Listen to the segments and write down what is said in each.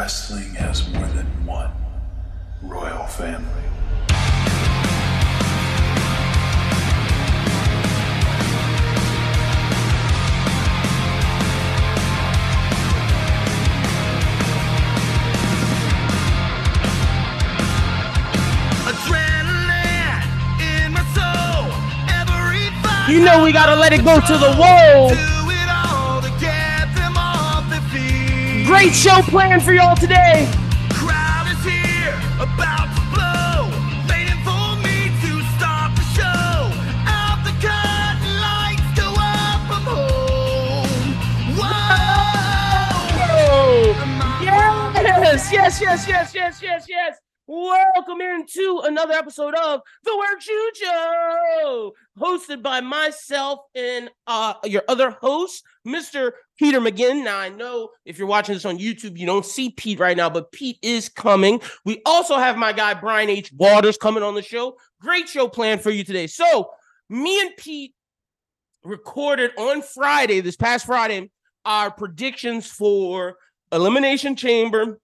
Wrestling has more than one royal family. You know we gotta let it go to the wall. Great show planned for y'all today. Crowd is here, about to blow. Waiting for me to start the show. Out the curtain, lights go up, I'm home. Whoa! Yes, yes, yes, yes, yes, yes, yes. Welcome into another episode of The Work Shoot Show, hosted by myself and uh, your other host, Mr. Peter McGinn. Now, I know if you're watching this on YouTube, you don't see Pete right now, but Pete is coming. We also have my guy, Brian H. Waters, coming on the show. Great show planned for you today. So, me and Pete recorded on Friday, this past Friday, our predictions for Elimination Chamber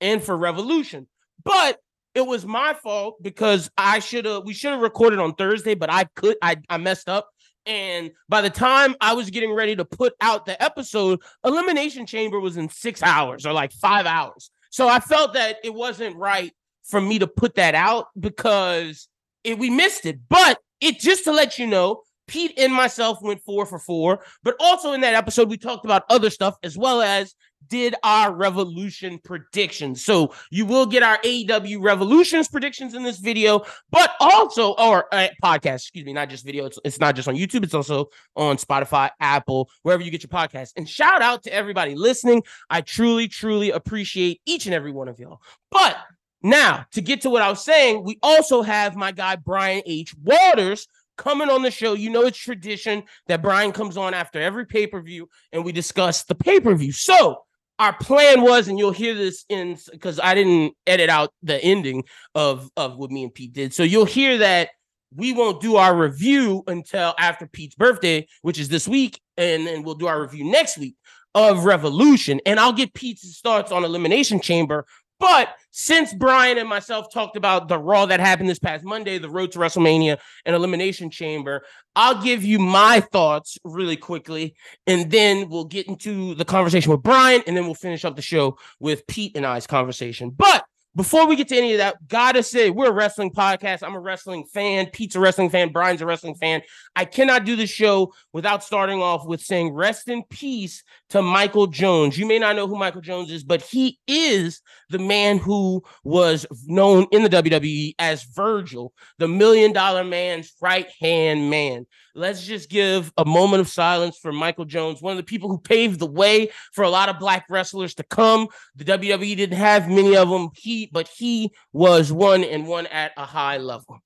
and for Revolution. But it was my fault because I should have we should have recorded on Thursday, but I could I, I messed up. And by the time I was getting ready to put out the episode, Elimination Chamber was in six hours or like five hours. So I felt that it wasn't right for me to put that out because it, we missed it. But it just to let you know, Pete and myself went four for four. But also in that episode, we talked about other stuff as well as did our revolution predictions. So you will get our AEW revolutions predictions in this video, but also our uh, podcast, excuse me, not just video. It's, it's not just on YouTube, it's also on Spotify, Apple, wherever you get your podcast. And shout out to everybody listening. I truly, truly appreciate each and every one of y'all. But now to get to what I was saying, we also have my guy Brian H. Waters coming on the show. You know, it's tradition that Brian comes on after every pay per view and we discuss the pay per view. So, our plan was, and you'll hear this in because I didn't edit out the ending of, of what me and Pete did. So, you'll hear that we won't do our review until after Pete's birthday, which is this week, and then we'll do our review next week of Revolution. And I'll get Pete's thoughts on Elimination Chamber but since Brian and myself talked about the Raw that happened this past Monday, the road to WrestleMania and Elimination Chamber, I'll give you my thoughts really quickly, and then we'll get into the conversation with Brian, and then we'll finish up the show with Pete and I's conversation. But before we get to any of that, gotta say we're a wrestling podcast. I'm a wrestling fan. Pete's a wrestling fan. Brian's a wrestling fan. I cannot do the show without starting off with saying rest in peace to Michael Jones. You may not know who Michael Jones is, but he is the man who was known in the WWE as Virgil, the million dollar man's right hand man. Let's just give a moment of silence for Michael Jones, one of the people who paved the way for a lot of black wrestlers to come. The WWE didn't have many of them. He, but he was one and one at a high level.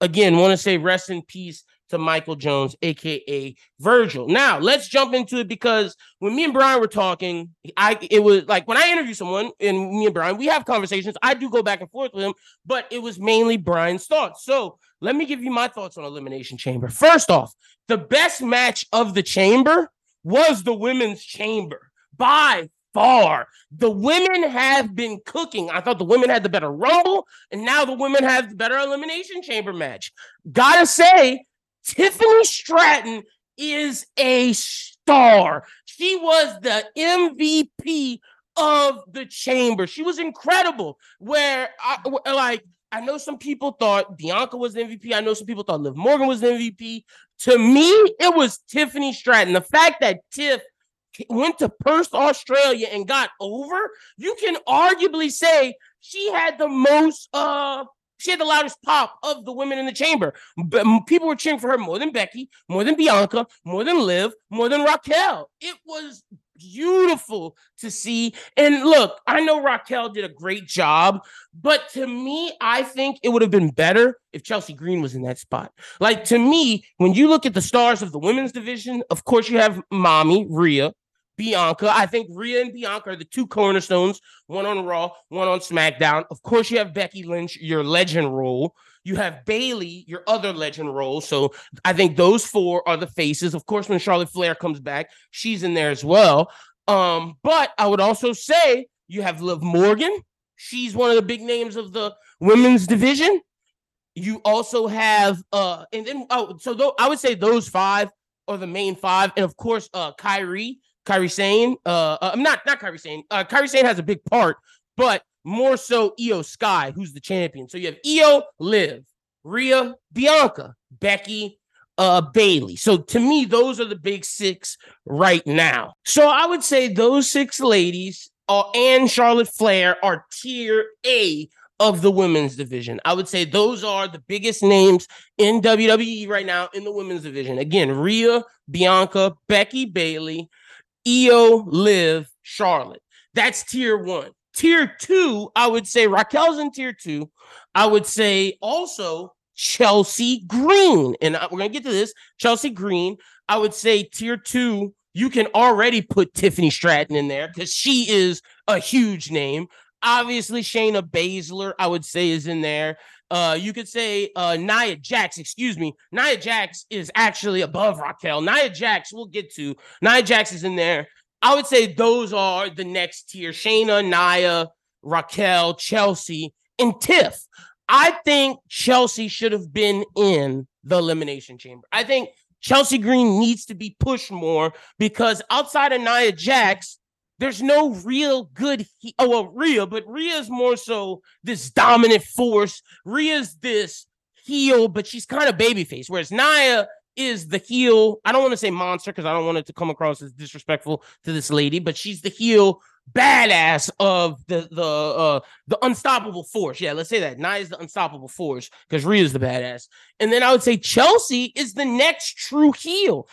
Again, want to say rest in peace to Michael Jones, aka Virgil. Now let's jump into it because when me and Brian were talking, I it was like when I interview someone and me and Brian, we have conversations. I do go back and forth with him, but it was mainly Brian's thoughts. So let me give you my thoughts on Elimination Chamber. First off, the best match of the chamber was the women's chamber by far. The women have been cooking. I thought the women had the better rumble, and now the women have the better elimination chamber match. Gotta say, Tiffany Stratton is a star. She was the MVP of the chamber. She was incredible. Where uh, I like, I know some people thought Bianca was the MVP. I know some people thought Liv Morgan was the MVP. To me, it was Tiffany Stratton. The fact that Tiff went to Perth, Australia, and got over, you can arguably say she had the most uh she had the loudest pop of the women in the chamber. But people were cheering for her more than Becky, more than Bianca, more than Liv, more than Raquel. It was beautiful to see. And look, I know Raquel did a great job, but to me, I think it would have been better if Chelsea Green was in that spot. Like to me, when you look at the stars of the women's division, of course you have Mommy Rhea, Bianca. I think Rhea and Bianca are the two cornerstones, one on Raw, one on SmackDown. Of course, you have Becky Lynch, your legend role. You have Bayley, your other legend role. So I think those four are the faces. Of course, when Charlotte Flair comes back, she's in there as well. Um, but I would also say you have Liv Morgan. She's one of the big names of the women's division. You also have uh, and then oh, so I would say those five are the main five, and of course, uh, Kairi, Kairi Sane. Uh, uh I'm not not Kairi Sane. Uh, Kairi Sane has a big part, but more so Iyo Sky, who's the champion. So you have Iyo, Liv, Rhea, Bianca, Becky, uh, Bayley. So to me, those are the big six right now. So I would say those six ladies uh, and Charlotte Flair are tier A of the women's division. I would say those are the biggest names in WWE right now in the women's division. Again, Rhea, Bianca, Becky Bayley, Iyo, Liv, Charlotte. That's tier one. Tier two, I would say Raquel's in tier two. I would say also Chelsea Green. And we're going to get to this. Chelsea Green, I would say tier two, you can already put Tiffany Stratton in there because she is a huge name. Obviously, Shayna Baszler, I would say, is in there. Uh, you could say uh, Nia Jax, excuse me. Nia Jax is actually above Raquel. Nia Jax, we'll get to. Nia Jax is in there. I would say those are the next tier Shayna, Nia, Raquel, Chelsea, and Tiff. I think Chelsea should have been in the Elimination Chamber. I think Chelsea Green needs to be pushed more because outside of Nia Jax, there's no real good. He- oh well, Rhea, but Rhea's more so this dominant force. Rhea's this heel, but she's kind of babyface. Whereas Nia is the heel. I don't want to say monster because I don't want it to come across as disrespectful to this lady, but she's the heel badass of the the uh the unstoppable force. Yeah, let's say that. Nia is the unstoppable force because Rhea's the badass. And then I would say Chelsea is the next true heel.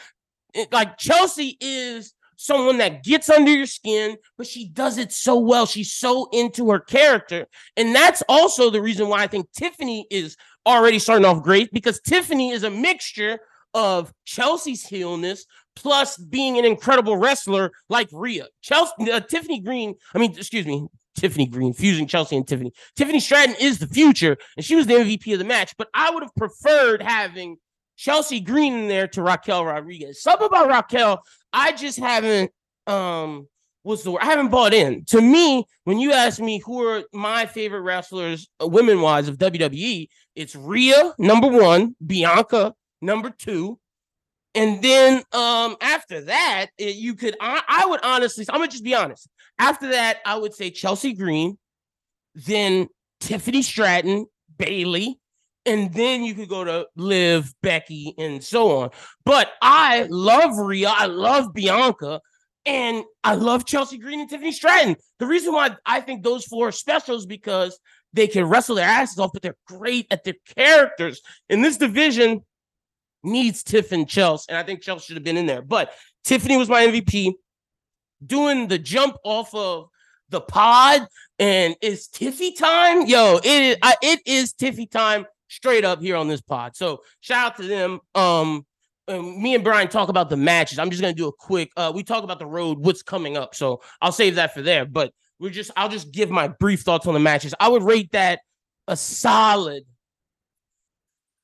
It- like Chelsea is someone that gets under your skin, but she does it so well. She's so into her character. And that's also the reason why I think Tiffany is already starting off great because Tiffany is a mixture of Chelsea's heelness plus being an incredible wrestler like Rhea. Chelsea, uh, Tiffany Green, I mean, excuse me, Tiffany Green, fusing Chelsea and Tiffany. Tiffany Stratton is the future, and she was the MVP of the match, but I would have preferred having Chelsea Green in there to Raquel Rodriguez. Something about Raquel, I just haven't um what's the word? I haven't bought in. To me, when you ask me who are my favorite wrestlers, uh, women wise of WWE, it's Rhea, number one, Bianca, number two. And then um after that, it- you could I, I would honestly, I'm gonna just be honest. After that, I would say Chelsea Green, then Tiffany Stratton, Bayley, and then you could go to Liv, Becky, and so on. But I love Rhea, I love Bianca, and I love Chelsea Green and Tiffany Stratton. The reason why I think those four are special is because they can wrestle their asses off, but they're great at their characters. In this division, needs Tiff and Chelsea, and I think Chelsea should have been in there. But Tiffany was my MVP. Doing the jump off of the pod, and it's Tiffy time. Yo, it is I, it is Tiffy time straight up here on this pod. So shout out to them. Um, and me and Brian talk about the matches. I'm just gonna do a quick. Uh, we talk about the road, what's coming up. So I'll save that for there. But we're just, I'll just give my brief thoughts on the matches. I would rate that a solid.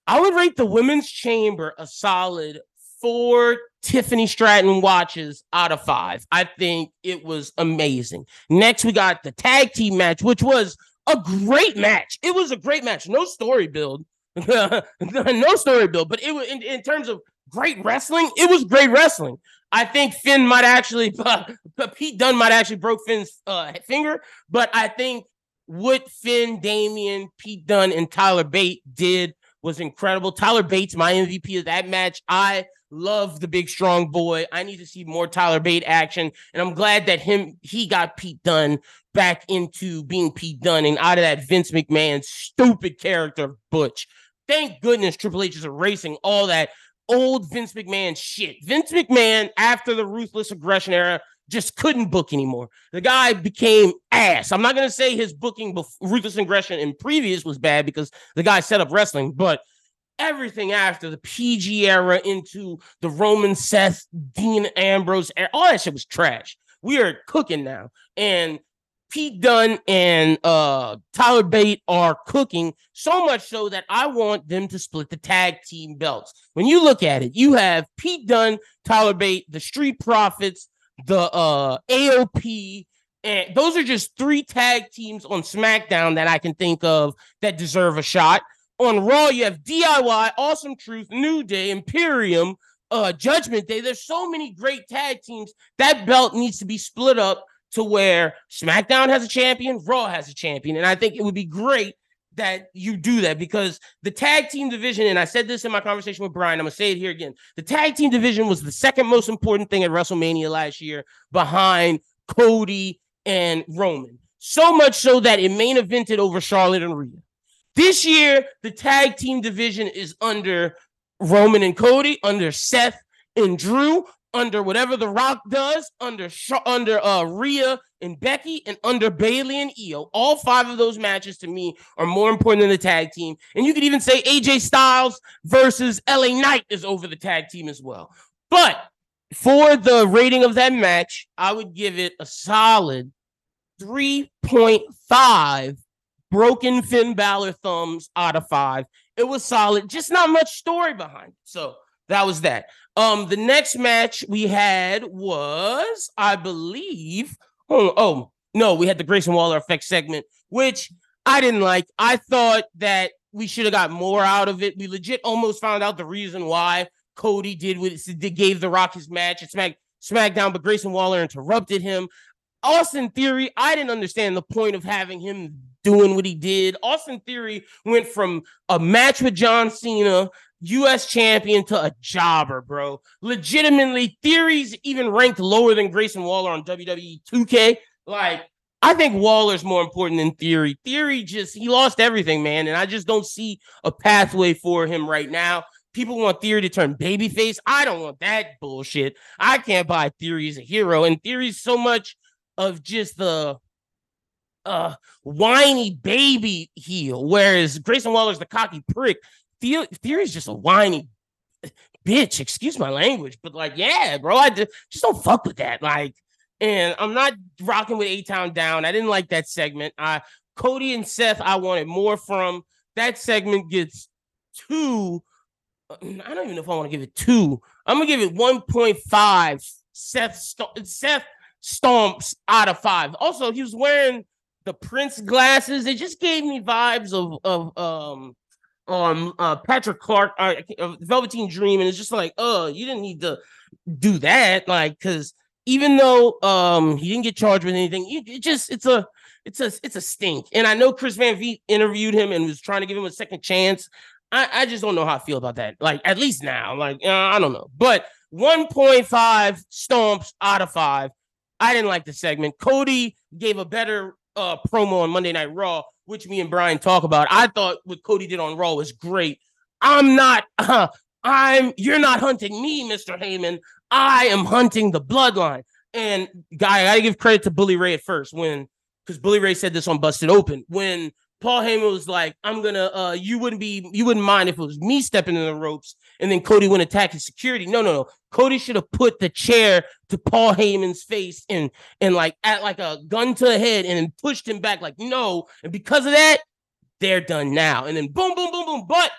I would rate the women's chamber a solid four Tiffany Stratton watches out of five. I think it was amazing. Next, we got the tag team match, which was a great match. It was a great match. No story build. no story build, but it was in, in terms of great wrestling, it was great wrestling. I think Finn might actually, Pete Dunne might actually broke Finn's uh, finger, but I think what Finn, Damien, Pete Dunne, and Tyler Bate did was incredible. Tyler Bate's, my MVP of that match. I love the big strong boy. I need to see more Tyler Bate action, and I'm glad that him he got Pete Dunne back into being Pete Dunne and out of that Vince McMahon stupid character Butch. Thank goodness Triple H is erasing all that old Vince McMahon shit. Vince McMahon, after the ruthless aggression era, just couldn't book anymore. The guy became ass. I'm not gonna say his booking ruthless aggression in previous was bad because the guy set up wrestling, but everything after the PG era into the Roman Seth, Dean Ambrose, era, all that shit was trash. We are cooking now, and Pete Dunne and uh, Tyler Bate are cooking so much so that I want them to split the tag team belts. When you look at it, you have Pete Dunne, Tyler Bate, the Street Profits, the uh AOP, and those are just three tag teams on SmackDown that I can think of that deserve a shot. On Raw, you have DIY, Awesome Truth, New Day, Imperium, uh, Judgment Day. There's so many great tag teams. That belt needs to be split up to where SmackDown has a champion, Raw has a champion, and I think it would be great that you do that because the tag team division, and I said this in my conversation with Brian, I'm gonna say it here again. The tag team division was the second most important thing at WrestleMania last year behind Cody and Roman. So much so that it main evented over Charlotte and Rhea. This year, the tag team division is under Roman and Cody, under Seth and Drew, under whatever The Rock does, under under uh Rhea and Becky, and under Bayley and Iyo. All five of those matches to me are more important than the tag team. And you could even say AJ Styles versus LA Knight is over the tag team as well. But for the rating of that match, I would give it a solid 3.5 broken Finn Balor thumbs out of five. It was solid, just not much story behind it. So that was that. Um, the next match we had was, I believe, oh, oh no, we had the Grayson Waller effect segment, which I didn't like. I thought that we should have got more out of it. We legit almost found out the reason why Cody did what it gave The Rock his match at Smack SmackDown, but Grayson Waller interrupted him. Austin Theory, I didn't understand the point of having him doing what he did. Austin Theory went from a match with John Cena, US champion, to a jobber, bro. Legitimately, Theory's even ranked lower than Grayson Waller on WWE 2K. Like, I think Waller's more important than Theory. Theory just, he lost everything, man. And I just don't see a pathway for him right now. People want Theory to turn babyface. I don't want that bullshit. I can't buy Theory as a hero. And Theory's so much of just the uh whiny baby heel, whereas Grayson Waller's the cocky prick. Theory, Theory's just a whiny bitch. Excuse my language, but like, yeah, bro, I just, just don't fuck with that. Like, and I'm not rocking with A Town Down. I didn't like that segment. Uh Cody and Seth, I wanted more from. That segment gets two. Uh, I don't even know if I want to give it two. I'm gonna give it 1.5. Seth Seth stomps out of five. Also, he was wearing the Prince glasses. It just gave me vibes of of um um uh Patrick Clark, uh, Velveteen Dream, and it's just like, oh, you didn't need to do that, like, because even though um he didn't get charged with anything, it just it's a it's a it's a stink. And I know Chris Van Vliet interviewed him and was trying to give him a second chance. I, I just don't know how I feel about that. Like at least now, like uh, I don't know, but 1.5 stomps out of five. I didn't like the segment. Cody gave a better uh, promo on Monday Night Raw, which me and Brian talk about. I thought what Cody did on Raw was great. I'm not. Uh, I'm. You're not hunting me, Mister Heyman. I am hunting the bloodline. And guy, I give credit to Bully Ray at first when, because Bully Ray said this on Busted Open when Paul Heyman was like, "I'm gonna, uh, you wouldn't be, you wouldn't mind if it was me stepping in the ropes, and then Cody wouldn't attack his security." No, no, no. Cody should have put the chair to Paul Heyman's face and and like at like a gun to the head, and then pushed him back. Like, no, and because of that, they're done now. And then boom, boom, boom, boom. But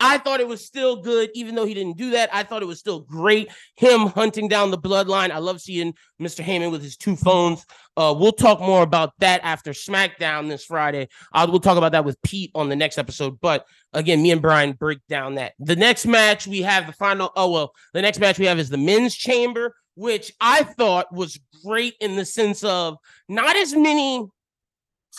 I thought it was still good, even though he didn't do that. I thought it was still great. Him hunting down the bloodline. I love seeing Mr. Heyman with his two phones. Uh, we'll talk more about that after SmackDown this Friday. Uh, we'll talk about that with Pete on the next episode. But again, me and Brian break down that. The next match we have the final. Oh well, the next match we have is the men's chamber, which I thought was great in the sense of not as many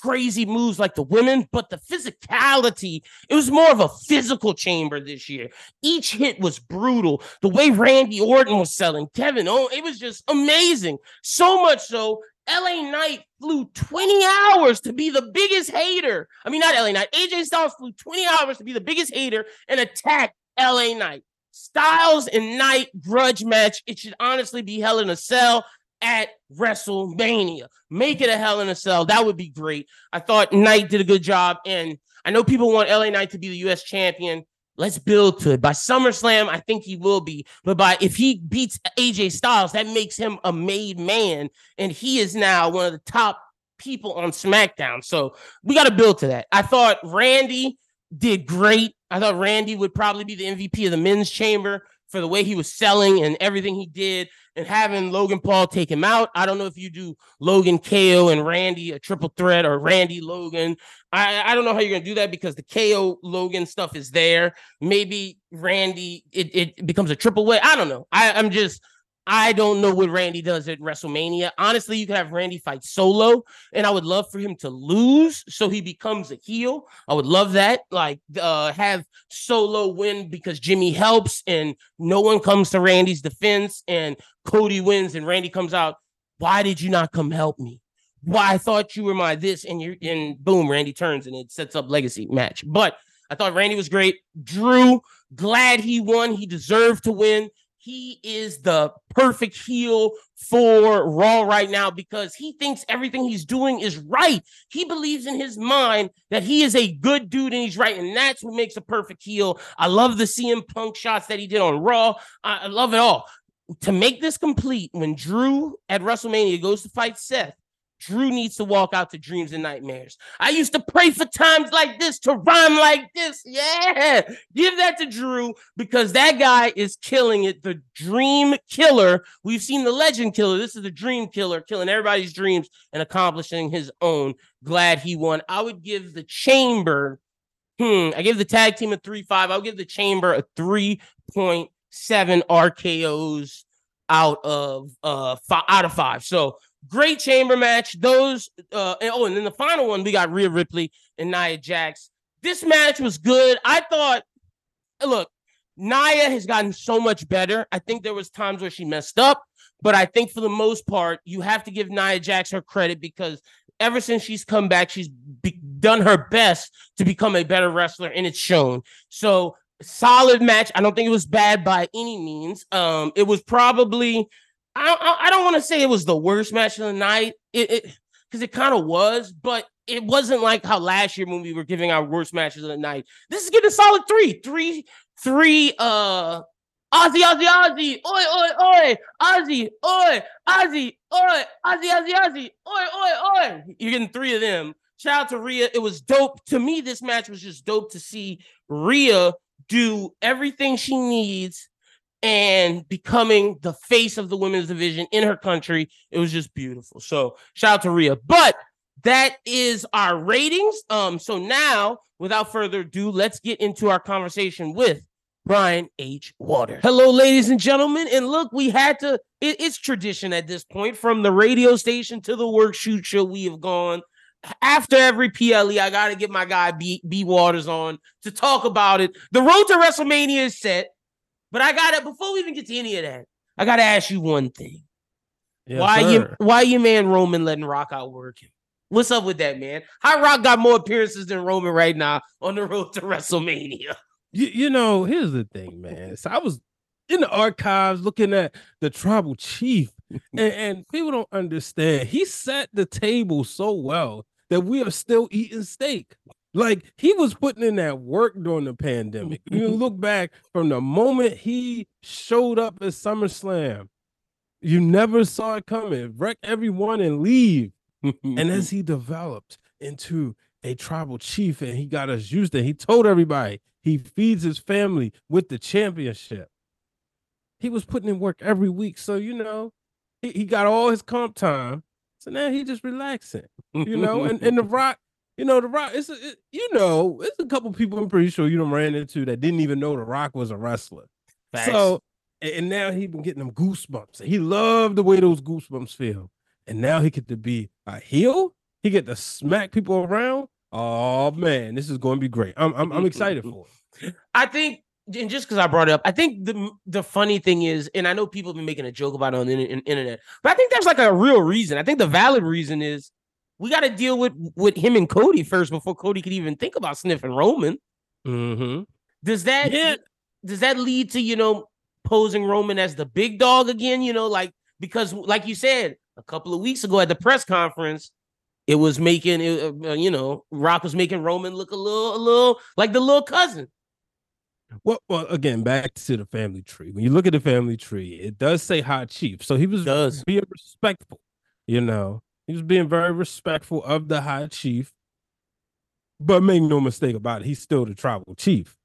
crazy moves like the women, but the physicality, it was more of a physical chamber this year. Each hit was brutal. The way Randy Orton was selling Kevin, oh, it was just amazing. So much so, LA Knight flew 20 hours to be the biggest hater. I mean, not LA Knight, AJ Styles flew 20 hours to be the biggest hater and attack LA Knight. Styles and Knight grudge match. It should honestly be Hell in a Cell at WrestleMania. Make it a Hell in a Cell. That would be great. I thought Knight did a good job. And I know people want LA Knight to be the US champion. Let's build to it. By SummerSlam, I think he will be. But by if he beats AJ Styles, that makes him a made man. And he is now one of the top people on SmackDown. So we got to build to that. I thought Randy did great. I thought Randy would probably be the MVP of the men's chamber for the way he was selling and everything he did and having Logan Paul take him out. I don't know if you do Logan KO and Randy a triple threat or Randy Logan. I, I don't know how you're gonna do that because the KO Logan stuff is there. Maybe Randy it, it becomes a triple way. I don't know. I, I'm just I don't know what Randy does at WrestleMania. Honestly, you could have Randy fight solo, and I would love for him to lose so he becomes a heel. I would love that. Like, uh, have solo win because Jimmy helps, and no one comes to Randy's defense, and Cody wins, and Randy comes out. Why did you not come help me? Why I thought you were my this, and you're and boom, Randy turns and it sets up legacy match. But I thought Randy was great. Drew, glad he won. He deserved to win he is the perfect heel for Raw right now because he thinks everything he's doing is right. He believes in his mind that he is a good dude and he's right. And that's what makes a perfect heel. I love the CM Punk shots that he did on Raw. I, I love it all. To make this complete, when Drew at WrestleMania goes to fight Seth, Drew needs to walk out to dreams and nightmares. I used to pray for times like this to rhyme like this. Yeah, give that to Drew because that guy is killing it. The dream killer. We've seen the legend killer. This is the dream killer, killing everybody's dreams and accomplishing his own. Glad he won. I would give the chamber. Hmm. I give the tag team a three five. I'll give the chamber a three point seven RKO's out of uh five, out of five. So Great chamber match. Those uh and, oh, and then the final one we got Rhea Ripley and Nia Jax. This match was good. I thought, look, Nia has gotten so much better. I think there was times where she messed up, but I think for the most part, you have to give Nia Jax her credit because ever since she's come back, she's be- done her best to become a better wrestler, and it's shown. So solid match. I don't think it was bad by any means. Um, it was probably I, I, don't want to say it was the worst match of the night. It because it, it kind of was, but it wasn't like how last year when we were giving our worst matches of the night. This is getting a solid three, three, three. Uh, Ozzy, Ozzy, Ozzy, oi, oi, oi, Ozzy, oi, Ozzy, oi, Ozzy, Ozzy, Ozzy, oi, oi, oi. You're getting three of them. Shout out to Rhea. It was dope. To me, this match was just dope to see Rhea do everything she needs and becoming the face of the women's division in her country. It was just beautiful. So shout out to Rhea. But that is our ratings. Um, so now, without further ado, let's get into our conversation with Brian H. Water. Hello, ladies and gentlemen. And look, we had to, it, it's tradition at this point from the radio station to the work shoot show. We have gone after every PLE. I got to get my guy B, B Waters on to talk about it. The road to WrestleMania is set. But I got it before we even get to any of that. I got to ask you one thing. Yes, why sir. you why you man Roman letting Rock outwork him? What's up with that, man? How Rock got more appearances than Roman right now on the road to WrestleMania? You, you know, here's the thing, man. So I was in the archives looking at the tribal chief, and, and people don't understand. He set the table so well that we are still eating steak. Like he was putting in that work during the pandemic. you mm-hmm. look back from the moment he showed up at SummerSlam, you never saw it coming. Wreck everyone and leave. and as he developed into a tribal chief and he got us used to, he told everybody he feeds his family with the championship. He was putting in work every week. So, you know, he, he got all his comp time. So now he just relaxing, you know, and, and the rock you know, The Rock, it's a, it, you know, it's a couple people I'm pretty sure you don't ran into that didn't even know The Rock was a wrestler. Facts. So, and now he been getting them goosebumps. He loved the way those goosebumps feel. And now he get to be a heel. He get to smack people around. Oh man, this is going to be great. I'm I'm, I'm excited for it. I think, and just because I brought it up, I think the the funny thing is, and I know people have been making a joke about it on the in- internet, but I think there's like a real reason. I think the valid reason is we got to deal with with him and Cody first before Cody could even think about sniffing Roman. Mm-hmm. Does that Yeah. does that lead to you know posing Roman as the big dog again? You know, like because like you said a couple of weeks ago at the press conference, it was making it, uh, you know Rock was making Roman look a little a little like the little cousin. Well, well, again, back to the family tree. When you look at the family tree, it does say high chief. So he was does. being respectful, you know. He was being very respectful of the high chief. But make no mistake about it, he's still the tribal chief.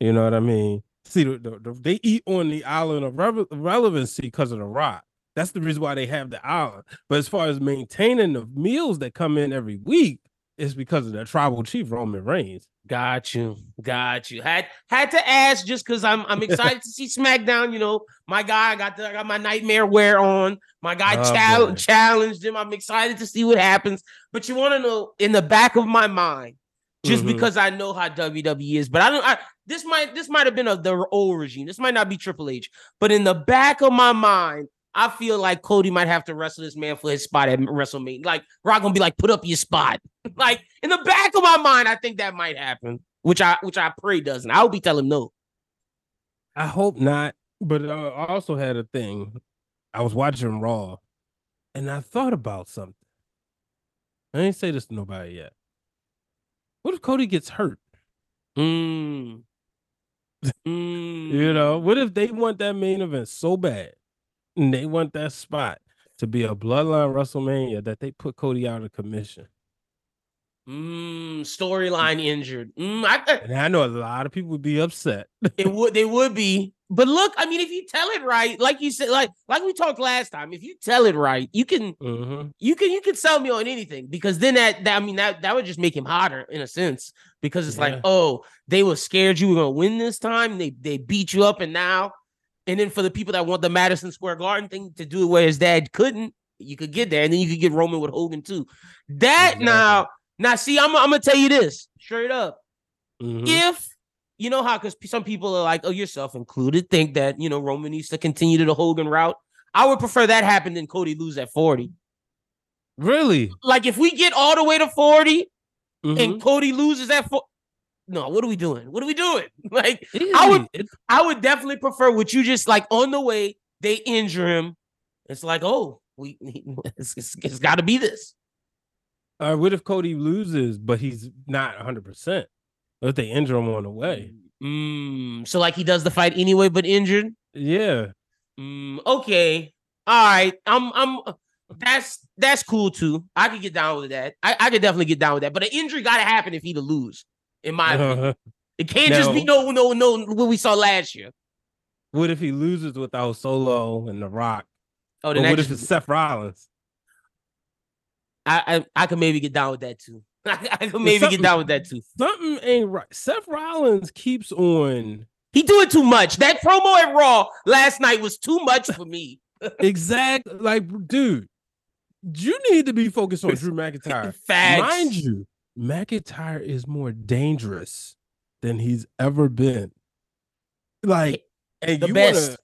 You know what I mean? See, the, the, the- they eat on the island of rele- relevancy because of the rock. That's the reason why they have the island. But as far as maintaining the meals that come in every week, it's because of the tribal chief Roman Reigns. Got you, got you. Had had to ask just because I'm I'm excited to see SmackDown. You know, my guy I got the, I got my nightmare wear on. My guy Oh, chal- challenged him. I'm excited to see what happens. But you want to know in the back of my mind, just Mhm. because I know how WWE is, but I don't. I, this might this might have been of the old regime. This might not be Triple H, but in the back of my mind. I feel like Cody might have to wrestle this man for his spot at WrestleMania. Like Rock gonna be like, put up your spot. like in the back of my mind, I think that might happen. Which I which I pray doesn't. I hope he tell him no. I hope not. But uh, I also had a thing. I was watching Raw, and I thought about something. I ain't say this to nobody yet. What if Cody gets hurt? Mm. Mm. You know, what if they want that main event so bad, and they want that spot to be a Bloodline WrestleMania that they put Cody out of commission? Mm, storyline injured. Mm, I, I- And I know a lot of people would be upset. it would they would be. But look, I mean, if you tell it right, like you said, like like we talked last time, if you tell it right, you can Mhm. you can you can sell me on anything because then that, that I mean that that would just make him hotter in a sense because it's like oh they were scared you were gonna win this time they they beat you up and now and then for the people that want the Madison Square Garden thing to do it where his dad couldn't you could get there and then you could get Roman with Hogan too that Exactly. now now see I'm I'm gonna tell you this straight up Mhm. if you know how because some people are like oh yourself included think that you know Roman needs to continue to the Hogan route I would prefer that happen than Cody lose at 40 Really? like if we get all the way to 40 Mhm. and Cody loses at four. No, what are we doing? What are we doing? Like, I would- I would definitely prefer what you just like on the way, they injure him. It's like, oh, we it's, it's, it's got to be this. Or what if Cody loses, but he's not 100%? What if they injure him on the way? Mm, so like he does the fight anyway, but injured. Yeah. Mm, okay, all right. I'm I'm that's that's cool too. I could get down with that. I, I could definitely get down with that. But an injury got to happen if he to lose. In my opinion, it can't just be no no no what we saw last year. What if he loses without Solo and The Rock? Oh, then what that if just- it's Seth Rollins? I, I I could maybe get down with that too. I could maybe get down with that too. Something ain't right. Seth Rollins keeps on He doing too much. That promo at Raw last night was too much for me. exactly. like, dude. You need to be focused on Drew McIntyre. Facts. Mind you, McIntyre is more dangerous than he's ever been. Like, and The you best. wanna,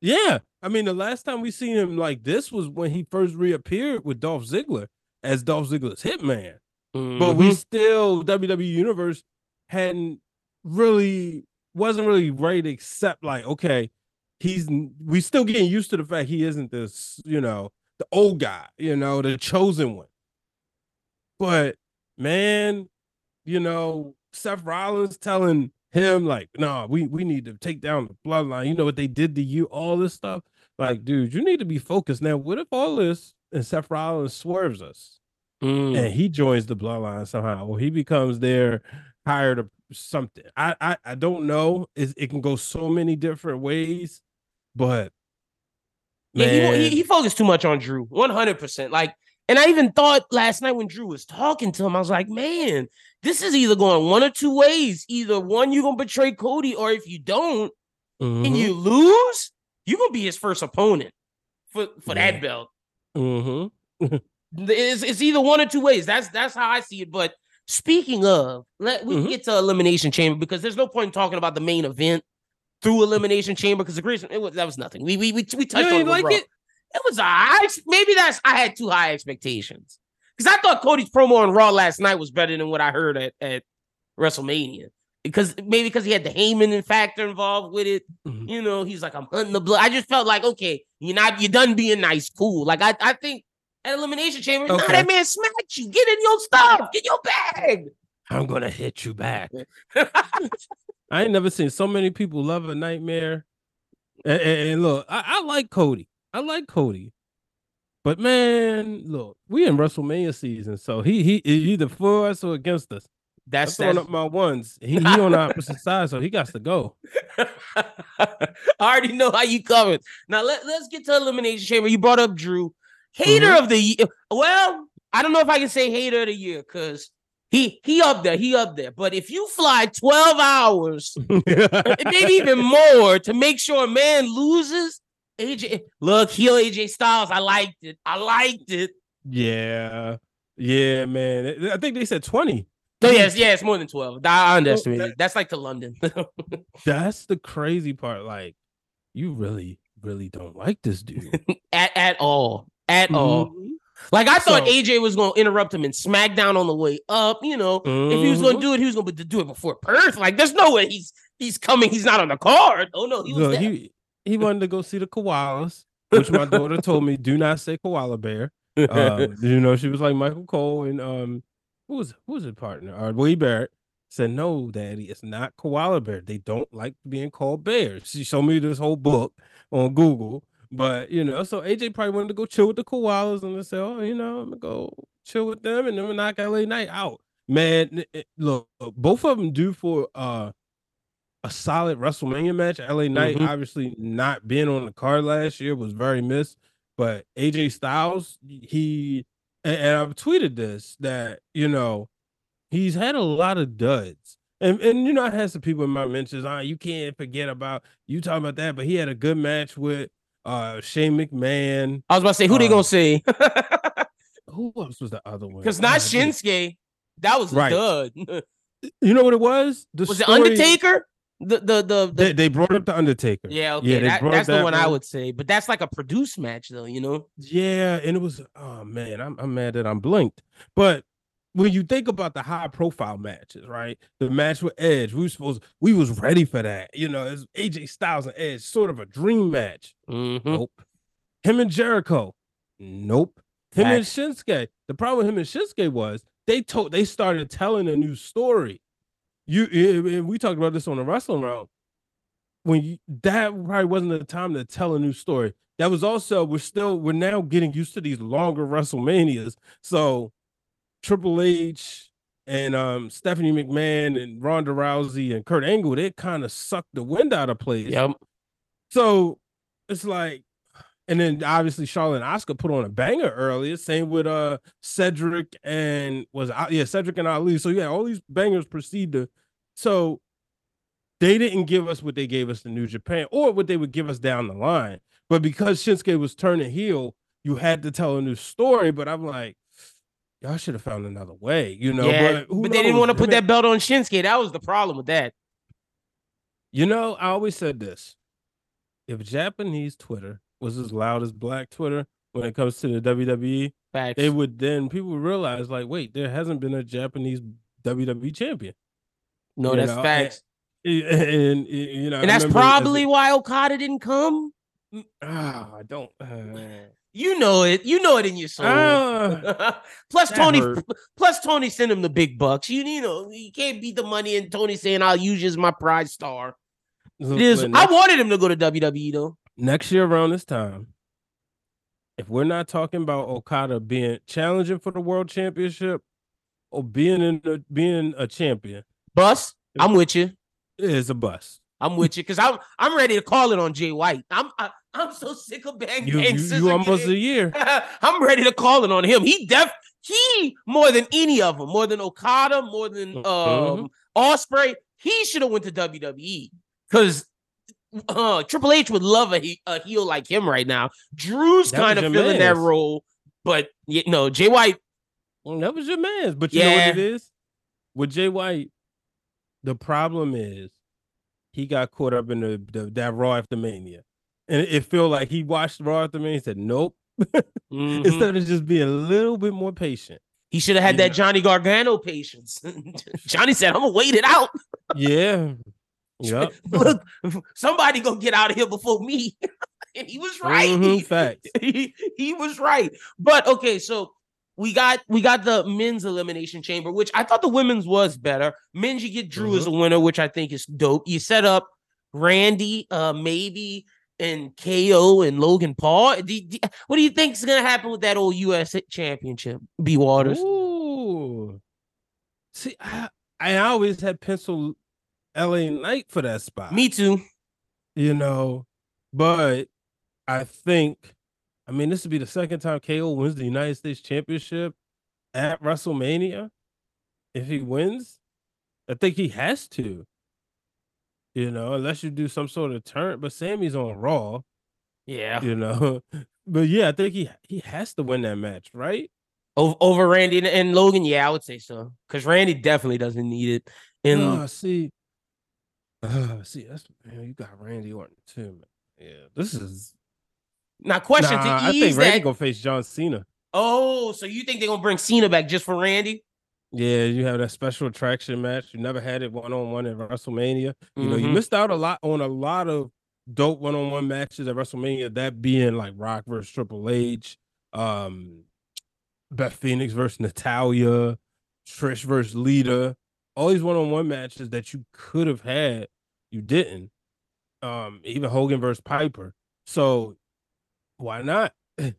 yeah. I mean, the last time we seen him like this was when he first reappeared with Dolph Ziggler as Dolph Ziggler's hitman. But we Mhm. still WWE Universe hadn't really wasn't really ready to accept like, okay, he's we still getting used to the fact he isn't this, you know, the old guy, you know, the chosen one. But man, you know, Seth Rollins telling him like, no, we we need to take down the bloodline. You know what they did to you, all this stuff. Like, dude, you need to be focused. Now, what if all this and Seth Rollins swerves us Mm. and he joins the bloodline somehow, or he becomes their hired or something? I I, I don't know. It's, it can go so many different ways, but Yeah, he, he he focused too much on Drew, one hundred percent. Like, and I even thought last night when Drew was talking to him, I was like, man, this is either going one or two ways. Either one, you're gonna betray Cody, or if you don't and mhm, you lose, you're gonna be his first opponent for for Yeah. that belt. mhm. It's, it's either one or two ways. That's that's how I see it. But speaking of, let we Mhm. get to elimination chamber because there's no point in talking about the main event through elimination chamber because the it was that was nothing. We we we, we touched You on it. Like it? It was I maybe that's I had too high expectations because I thought Cody's promo on Raw last night was better than what I heard at at WrestleMania. Because maybe because he had the Heyman factor involved with it, Mhm. you know, he's like, I'm hunting the blood. I just felt like, okay, you're not, you're done being nice, cool. Like I, I think at Elimination Chamber, nah, Okay. that man smacked you. Get in your stuff, get your bag. I'm gonna hit you back. I ain't never seen so many people love a nightmare. And, and- and look, I, I like Cody. I like Cody. But man, look, we in WrestleMania season, so he he is either for us or against us. That's throwing that's. up my ones. He, he on the opposite side, so he got to go. I already know how you coming. Now let, let's get to elimination chamber. You brought up Drew, hater Mm-hmm. of the year. Well, I don't know if I can say hater of the year because he he up there, he up there. But if you fly twelve hours, maybe even more, to make sure a man loses, AJ, look, heel AJ Styles. I liked it. I liked it. yeah, yeah, man. I think they said twenty. Oh, yes, yeah, it's more than 12. I underestimated. it. That's like to London. That's the crazy part. Like, you really, really don't like this dude at, at all. At all. Mhm. Like I thought So- AJ was gonna interrupt him in SmackDown on the way up. You know, if he was gonna Mhm. do it, he was gonna do it before Perth. Like, there's no way he's he's coming. He's not on the card. Oh no, he was Look, there. he he wanted to go see the koalas, which my daughter told me do not say koala bear. Um, you know, she was like Michael Cole and um, who was who was his partner? Or Wade Barrett said, "No, Daddy, it's not koala bear. They don't like being called bears." She showed me this whole book on Google, but you know, so AJ probably wanted to go chill with the koalas and they said, "Oh, you know, I'm gonna go chill with them and then knock LA Knight out." Man, it- look, both of them do for uh a solid WrestleMania match. LA Knight Mhm. obviously not being on the card last year was very missed, but AJ Styles, he and, and I've tweeted this that you know he's had a lot of duds. And, and you know, I had some people in my mentions, ah, you can't forget about you talking about that, but he had a good match with uh Shane McMahon. I was about to say, who they Uh, gonna say? Who else was the other one? Because not Ah. Shinsuke. That was a Right. dud. You know what it was? The was it Undertaker? The the the, the They, they brought up the Undertaker. yeah, okay. Yeah, that- that's the one I would say. But that's like a produced match, though, you know? Yeah, and it was oh man, I'm I'm mad that I'm blinked. But when you think about the high profile matches, right? The match with Edge, we were supposed we was ready for that. You know, it's AJ Styles and Edge, sort of a dream match. Mhm. Nope. Him and Jericho. Nope. Him and Shinsuke. The problem with him and Shinsuke was they told they started telling a new story. You we talked about this on the wrestling round. When you, that probably wasn't the time to tell a new story. That was also we're still we're now getting used to these longer WrestleManias. So Triple H and um Stephanie McMahon and Ronda Rousey and Kurt Angle, they kind of sucked the wind out of place. Yep. So it's like, and then obviously Charlotte and Asuka put on a banger earlier. Same with uh Cedric and was yeah Cedric and Ali. So yeah, all these bangers proceed to. So they didn't give us what they gave us in New Japan or what they would give us down the line. But because Shinsuke was turning heel, you had to tell a new story. But I'm like, y'all should have found another way, you know. yeah, but, but they didn't want to put that belt on Shinsuke. That was the problem with that. You know, I always said this. If Japanese Twitter was as loud as black Twitter when it comes to the WWE, Facts. they would then people would realize, like, wait, there hasn't been a Japanese WWE champion. no, you that's know, facts. And, and, you know, And that's as a- probably why Okada didn't come. ah, I don't. Uh, You know it. You know it in your soul. ah, plus Tony, hurt. plus Tony sent him the big bucks. You, you know you can't beat the money, and Tony saying I'll use you as my prize star. It is. I wanted him to go to WWE though. Next year around this time, if we're not talking about Okada being challenging for the world championship or being in the, being a champion, Bus, I'm with you. it is a bus. I'm with you because I'm I'm ready to call it on Jay White. I'm I, I'm so sick of Bang You, Bang you, you almost a year. I'm ready to call it on him. He def he more than any of them, more than Okada, more than Mhm. um Ospreay. He should have went to WWE because uh, Triple H would love a, he- a heel like him right now. Drew's kind of filling that role, but you know, Jay White. Well, that was your man's. But you know what it is? With Jay White, the problem is he got caught up in the, the that Raw after Mania. And it, it felt like he watched Raw after Mania and said, Nope. Mhm. Instead of just being a little bit more patient. He should have had Yeah. that Johnny Gargano patience. Johnny said, "I'm gonna wait it out." Yeah. Yep. Look, somebody gonna get out of here before me. and he was right. Mhm, facts. he, he was right. But okay, so we got we got the men's elimination chamber, which I thought the women's was better. Men's you get Drew as a winner, which I think is dope. You set up Randy, uh, maybe and KO and Logan Paul. Do- do- what do you think is gonna happen with that old US championship? B Waters. Ooh. See, I, I always had penciled LA Knight for that spot. Me too. you know, but I think, I mean, this would be the second time KO wins the United States Championship at WrestleMania. If he wins, I think he has to. You know, unless you do some sort of turn, but Sami's on Raw. Yeah. You know, but yeah, I think he he has to win that match, right? Over, over Randy and, and Logan, yeah, I would say so. Because Randy definitely doesn't need it. And Uh, see, uh, see, that's man, you got Randy Orton too, man. Yeah, this is. now, question Nah, to I think Randy that. gonna face John Cena. oh, so you think they're gonna bring Cena back just for Randy? Yeah, you have that special attraction match. You never had it one on one at WrestleMania. You know, you Mhm. missed out a lot on a lot of dope one on one matches at WrestleMania. That being like Rock versus Triple H, um, Beth Phoenix versus Natalya, Trish versus Lita. All these one on one matches that you could have had, you didn't. Um, even Hogan versus Piper. So why not?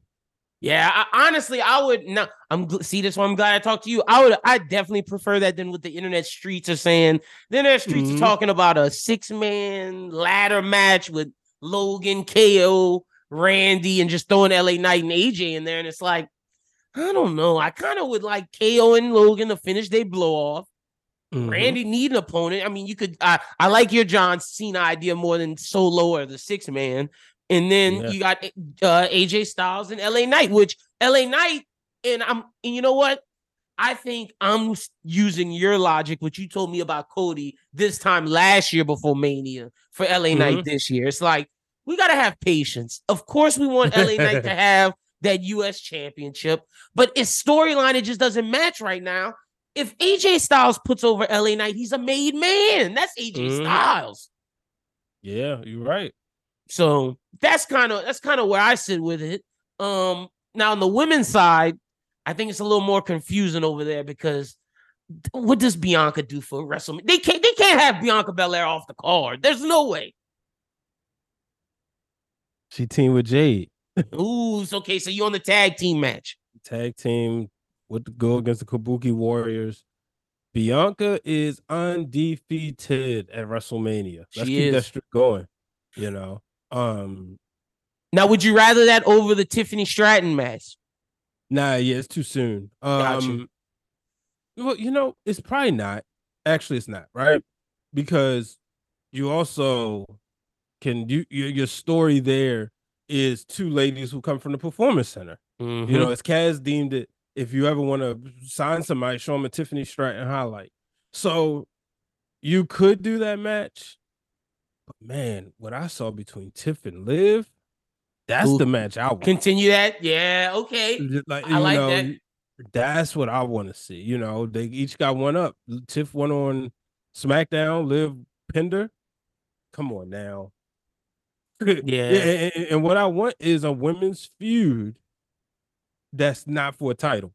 Yeah, I, honestly, I would not. I'm see this one. I'm glad I talked to you. I would. I definitely prefer that than what the internet streets are saying. The internet streets Mhm. are talking about a six man ladder match with Logan, KO, Randy, and just throwing LA Knight and AJ in there. And it's like, I don't know. I kind of would like KO and Logan to finish their blow off. Mhm. Randy need an opponent. I mean, you could. I I like your John Cena idea more than Solo or the six man. And then Yeah. you got uh, AJ Styles and LA Knight, which LA Knight and I'm and you know what? I think I'm using your logic, what you told me about Cody this time last year before Mania for LA Knight this year. It's like we gotta have patience. Of course, we want LA Knight to have that US championship, but its storyline it just doesn't match right now. If AJ Styles puts over LA Knight, he's a made man. That's AJ Mhm. Styles. Yeah, you're right. So that's kind of that's kind of where I sit with it. Um now on the women's side, I think it's a little more confusing over there because what does Bianca do for WrestleMania? They can't they can't have Bianca Belair off the card. There's no way. She teamed with Jade. Ooh, it's okay. So you on the tag team match. tag team with the go against the Kabuki Warriors. Bianca is undefeated at WrestleMania. Let's She keep that is. streak going. You know, um, Now, would you rather that over the Tiffany Stratton match? nah, yeah, it's too soon. Um, well, you know, it's probably not. Actually, it's not right because you also can you your, your story there is two ladies who come from the performance center. Mm-hmm. You know, as Kaz deemed it, if you ever want to sign somebody, show them a Tiffany Stratton highlight. So you could do that match. But man, what I saw between Tiff and Liv, that's Ooh. the match I want. continue that. Yeah, okay. Like, I you like know, that. That's what I want to see. You know, they each got one up. Tiff went on SmackDown, Liv Pinder. Come on now. Yeah. and- and what I want is a women's feud that's not for a title.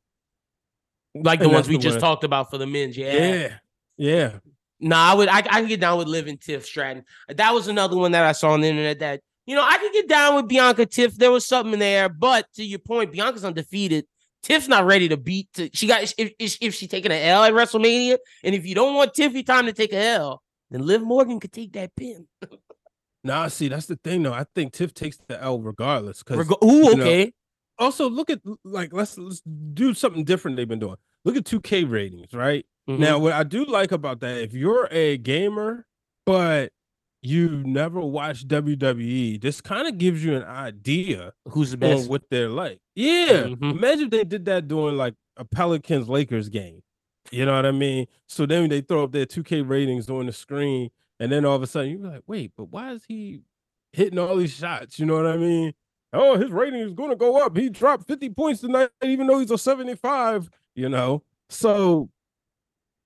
Like the And ones we the just one. talked about for the men's. Yeah. Yeah. Yeah. Nah, I would I, I can get down with Liv and Tiff Stratton. That was another one that I saw on the internet that you know I could get down with Bianca Tiff. There was something there, but to your point, Bianca's undefeated. Tiff's not ready to beat. To, she got if, if if she taking an L at WrestleMania, and if you don't want Tiffy time to take a L, then Liv Morgan could take that pin. Nah, see, that's the thing though. I think Tiff takes the L regardless. Because Reg- Ooh, you know, okay. Also look at like let's let's do something different they've been doing. Look at 2K ratings, right? Mhm. Now, what I do like about that, if you're a gamer, but you've never watched WWE, this kind of gives you an idea who's the best? what they're like. Yeah. Mhm. Imagine if they did that during like a Pelicans Lakers game. You know what I mean? So then they throw up their 2K ratings on the screen, and then all of a sudden you're like, wait, but why is he hitting all these shots? You know what I mean? Oh, his rating is gonna go up. He dropped 50 points tonight, even though he's a 75, you know. So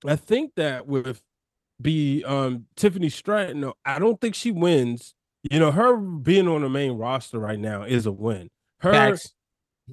I think that with be um Tiffany Stratton, I don't think she wins. You know, her being on the main roster right now is a win. Her Facts.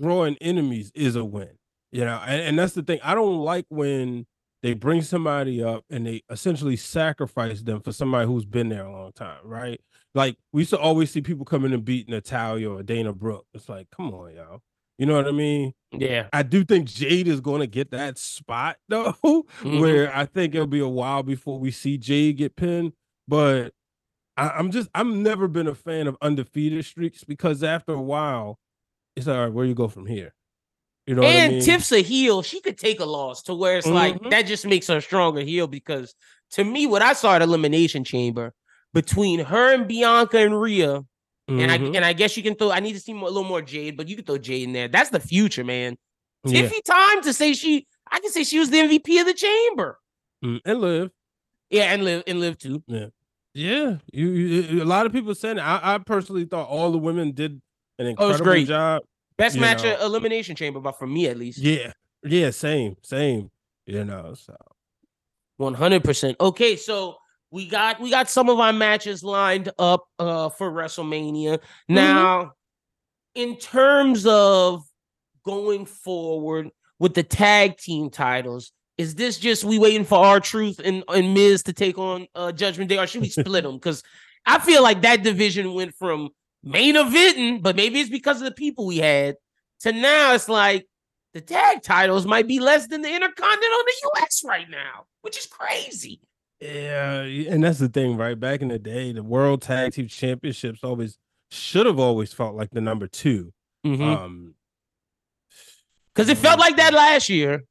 drawing enemies is a win. You know, and, and that's the thing. I don't like when they bring somebody up and they essentially sacrifice them for somebody who's been there a long time, right? Like we used to always see people coming and beat Natalya or Dana Brooke. It's like, come on, y'all. You know what I mean? Yeah. I do think Jade is going to get that spot though, Mhm. where I think it'll be a while before we see Jade get pinned. But I, I'm just I'm never been a fan of undefeated streaks because after a while, it's all right. Where you go from here? You know what I and mean? Tiff's a heel. She could take a loss to where it's like Mhm. that just makes her stronger heel because to me, what I saw at Elimination Chamber between her and Bianca and Rhea, and I Mhm. and I guess you can throw I need to see more, a little more Jade, but you can throw Jade in there. That's the future, man. yeah. Tiffy time to say she I can say she was the MVP of the chamber. Mm, and live. Yeah, and live and live too. Yeah, you, you- a lot of people it. I, I personally thought all the women did an Oh, incredible great. job. Best match know. at Elimination Chamber, but for me at least. Yeah, yeah, same, same. You know, so One hundred percent. Okay, so we got we got some of our matches lined up uh for WrestleMania. Mm-hmm. Now, in terms of going forward with the tag team titles, is this just we waiting for R-Truth and, and Miz to take on uh Judgment Day, or should we split them? Because I feel like that division went from main eventing, but maybe it's because of the people we had, to now it's like the tag titles might be less than the Intercontinental in the US right now, which is crazy. Yeah, and that's the thing, right? Back in the day, the World Tag Team Championships always should have always felt like the number 2 Because Um, it felt like that last year.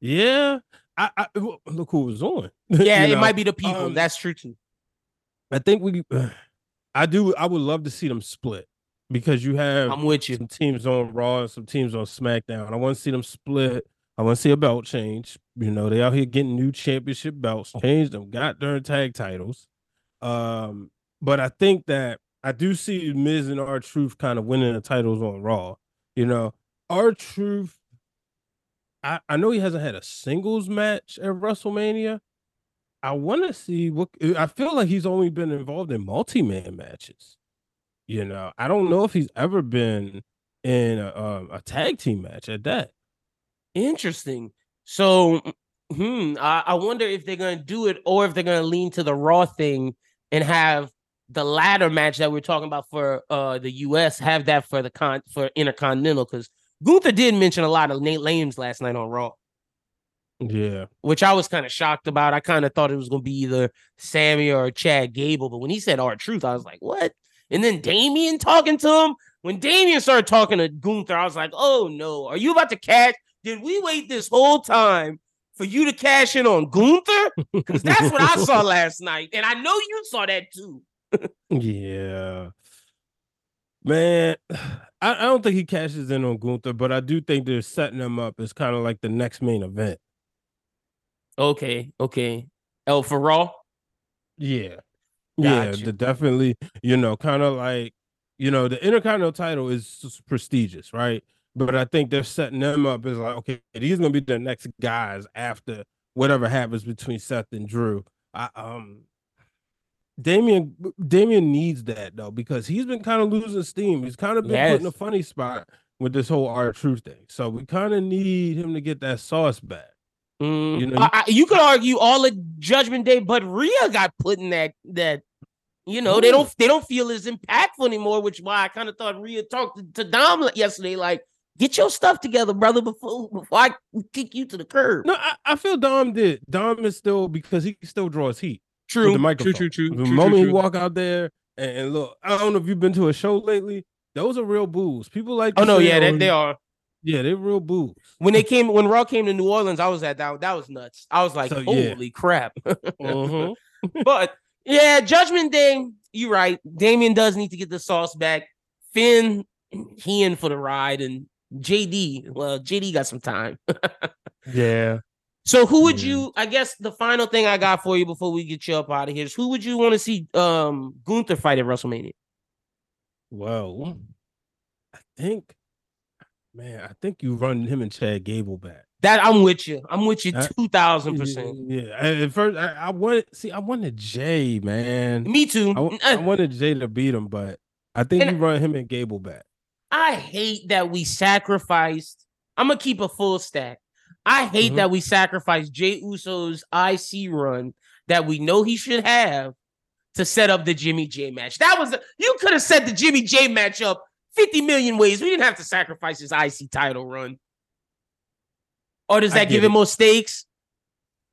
yeah, I, I look who was on. Yeah, it know, might be the people. um, That's true too. I think we. I do. I would love to see them split because you have I'm with you. some teams on Raw and some teams on SmackDown. I want to see them split. I want to see a belt change. You know, they out here getting new championship belts, change them, got their tag titles. Um, but I think that I do see Miz and R-Truth kind of winning the titles on Raw. You know, R-Truth. I, I know he hasn't had a singles match at WrestleMania. I want to see what I feel like he's only been involved in multi-man matches. You know, I don't know if he's ever been in a, um, a tag team match at that. Interesting. So, hmm, I, I wonder if they're gonna do it or if they're gonna lean to the Raw thing and have the latter match that we're talking about for uh the US have that for the con for Intercontinental because Gunther did mention a lot of Nate names last night on Raw. Yeah, which I was kind of shocked about. I kind of thought it was going to be either Sami or Chad Gable, but when he said R-Truth, I was like, what? And then Damian talking to him. When Damian started talking to Gunther, I was like, oh no, are you about to cash? Did we wait this whole time for you to cash in on Gunther? Because that's what I saw last night. And I know you saw that too. yeah, man. I, I don't think he cashes in on Gunther, but I do think they're setting him up as kind of like the next main event. Okay, okay. El for Raw? Yeah. Yeah, Gotcha. the, definitely, you know, kind of like, you know, the Intercontinental title is prestigious, right? But I think they're setting them up as like, okay, these gonna be the next guys after whatever happens between Seth and Drew. I um Damian Damian needs that though, because he's been kind of losing steam. He's kind of been put in a funny spot with this whole R-Truth thing. So we kind of need him to get that sauce back. Mm, You know, I- I- you could argue all of Judgment Day, but Rhea got put in that that you know they don't they don't feel as impactful anymore, which why I kind of thought Rhea talked to, to Dom yesterday, like get your stuff together, brother, before before I kick you to the curb. No, I, I feel Dom did. Dom is still because he still draws heat. true, with the true, microphone. true, true, The true, true, moment he true. walk out there and, and look, I don't know if you've been to a show lately. Those are real boos. People like, Oh no, yeah, "Oh, they, they are. yeah, they're real boos. When they came, when Raw came to New Orleans, I was at that. That was nuts. I was like, So, yeah. holy crap. Mhm. but yeah, Judgment Day, you're right. Damian does need to get the sauce back. Finn, he in for the ride, and JD, well, JD got some time. Yeah, So who would Yeah. you? I guess the final thing I got for you before we get you up out of here is who would you want to see um Gunther fight at WrestleMania? well, I think, man, I think you run him and Chad Gable back. That I'm with you. I'm with you two thousand percent. Yeah, at first I, I wanted see, I wanted Jey, man. Me too. I, I Uh, wanted Jey to beat him, but I think And- you run him and Gable back. I hate that we sacrificed. I'm gonna keep a full stack. I hate Mhm. that we sacrificed Jey Uso's IC run that we know he should have to set up the Jimmy Jey match. That was the, you could have set the Jimmy Jey match up 50 million ways. We didn't have to sacrifice his IC title run. Or does that give him it. more stakes?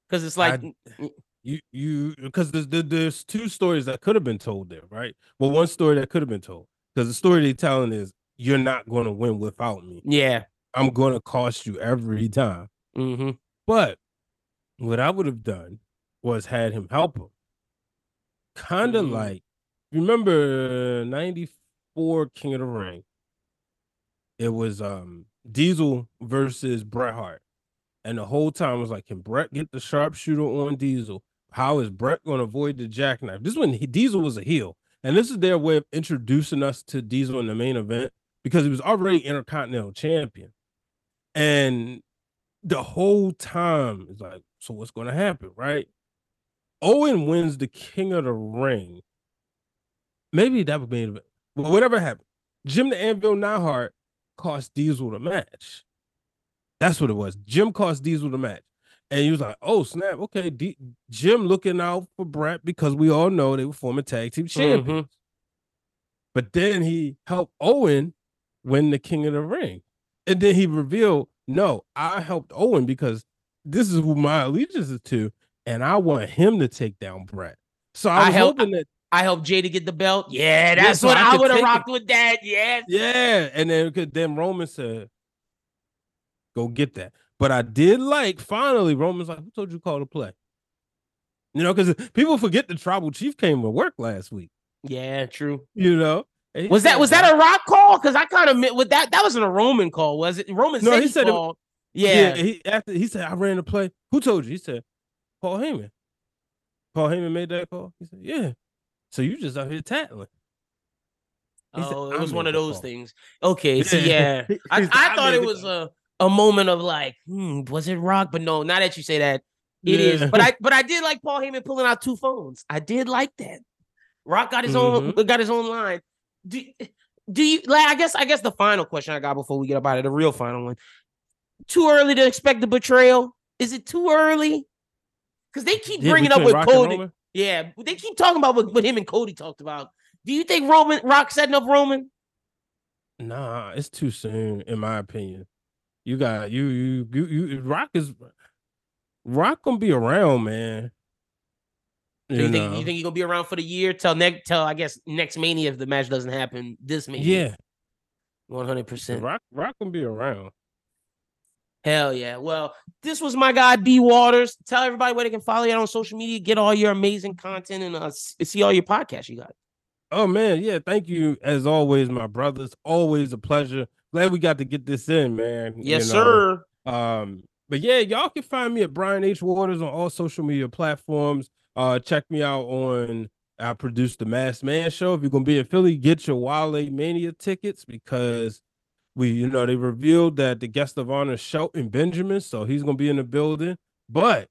Because it's like, I- you you because there's there's two stories that could have been told there, right? Well, one story that could have been told because the story they're telling is you're not going to win without me. yeah. I'm going to cost you every time. hmm But what I would have done was had him help him. Kind of Mhm. like remember 94 King of the Ring. It was um Diesel versus Bret Hart. And the whole time was like, can Bret get the sharpshooter on Diesel? How is Bret going to avoid the jackknife? This is when he, Diesel was a heel. And this is their way of introducing us to Diesel in the main event because he was already Intercontinental Champion. And the whole time is like, so what's going to happen, right? Owen wins the King of the Ring. Maybe that would be, but whatever happened, Jim the Anvil Neidhart cost Diesel the match. That's what it was. Jim cost Diesel the match. And he was like, oh, snap. Okay. D- Jim looking out for Bret because we all know they were former tag team mm-hmm. champions. But then he helped Owen win the King of the Ring. And then he revealed, no, I helped Owen because this is who my allegiance is to. And I want him to take down Bret. So I I was help- hoping that, I helped Jey to get the belt. Yeah, Yeah, that's so what I I would have rocked with that. Yeah. yeah. And then, then Roman said, go get that. But I did like, finally, Roman's like, who told you to call the play? You know, because people forget the tribal chief came to work last week, Yeah, true. you know? He Was that was that a rock call? Because I kind of with that that wasn't a Roman call, was it? Roman No, said he he, said it- called. yeah. he after he said I ran the play. Who told you? He said Paul Heyman. Paul Heyman made that call. He said, "Yeah." So you just out here tattling. He Oh, "I it was one of those call." things. Okay, so Yeah. yeah, I, said, I thought made it was call." a a moment of like, hmm, was it rock? But no, now that you say that, it is. Yeah. But I but I did like Paul Heyman pulling out two phones. I did like that. Rock got his own Mm-hmm. got his own line. Do do you like? I guess I guess the final question I got before we get up out of the real final one. Too early to expect the betrayal? Is it too early? Because they keep Yeah, bringing up with Cody. Yeah, they keep talking about what, what him and Cody talked about. Do you think Roman Rock setting up Roman? Nah, it's too soon, in my opinion. You got you you you, you Rock is Rock gonna be around, man. So You, you, know? think you think gonna be around for the year till next till I guess next Mania if the match doesn't happen this Mania? yeah, one hundred percent. Rock Rock gonna be around. Hell yeah. Well, this was my guy B Waters. Tell everybody where they can follow you on social media, get all your amazing content, and uh, see all your podcasts you got. Oh man, yeah. Thank you as always, my brothers. Always a pleasure. Glad we got to get this in, man. you Yes, know. sir. Um, but yeah, y'all can find me at Brian H. Waters on all social media platforms. Uh, check me out on I produce the Mass Man Show. If you're gonna be in Philly, get your Wale Mania tickets because we, you know, they revealed that the guest of honor is Shelton Benjamin, so he's gonna be in the building. But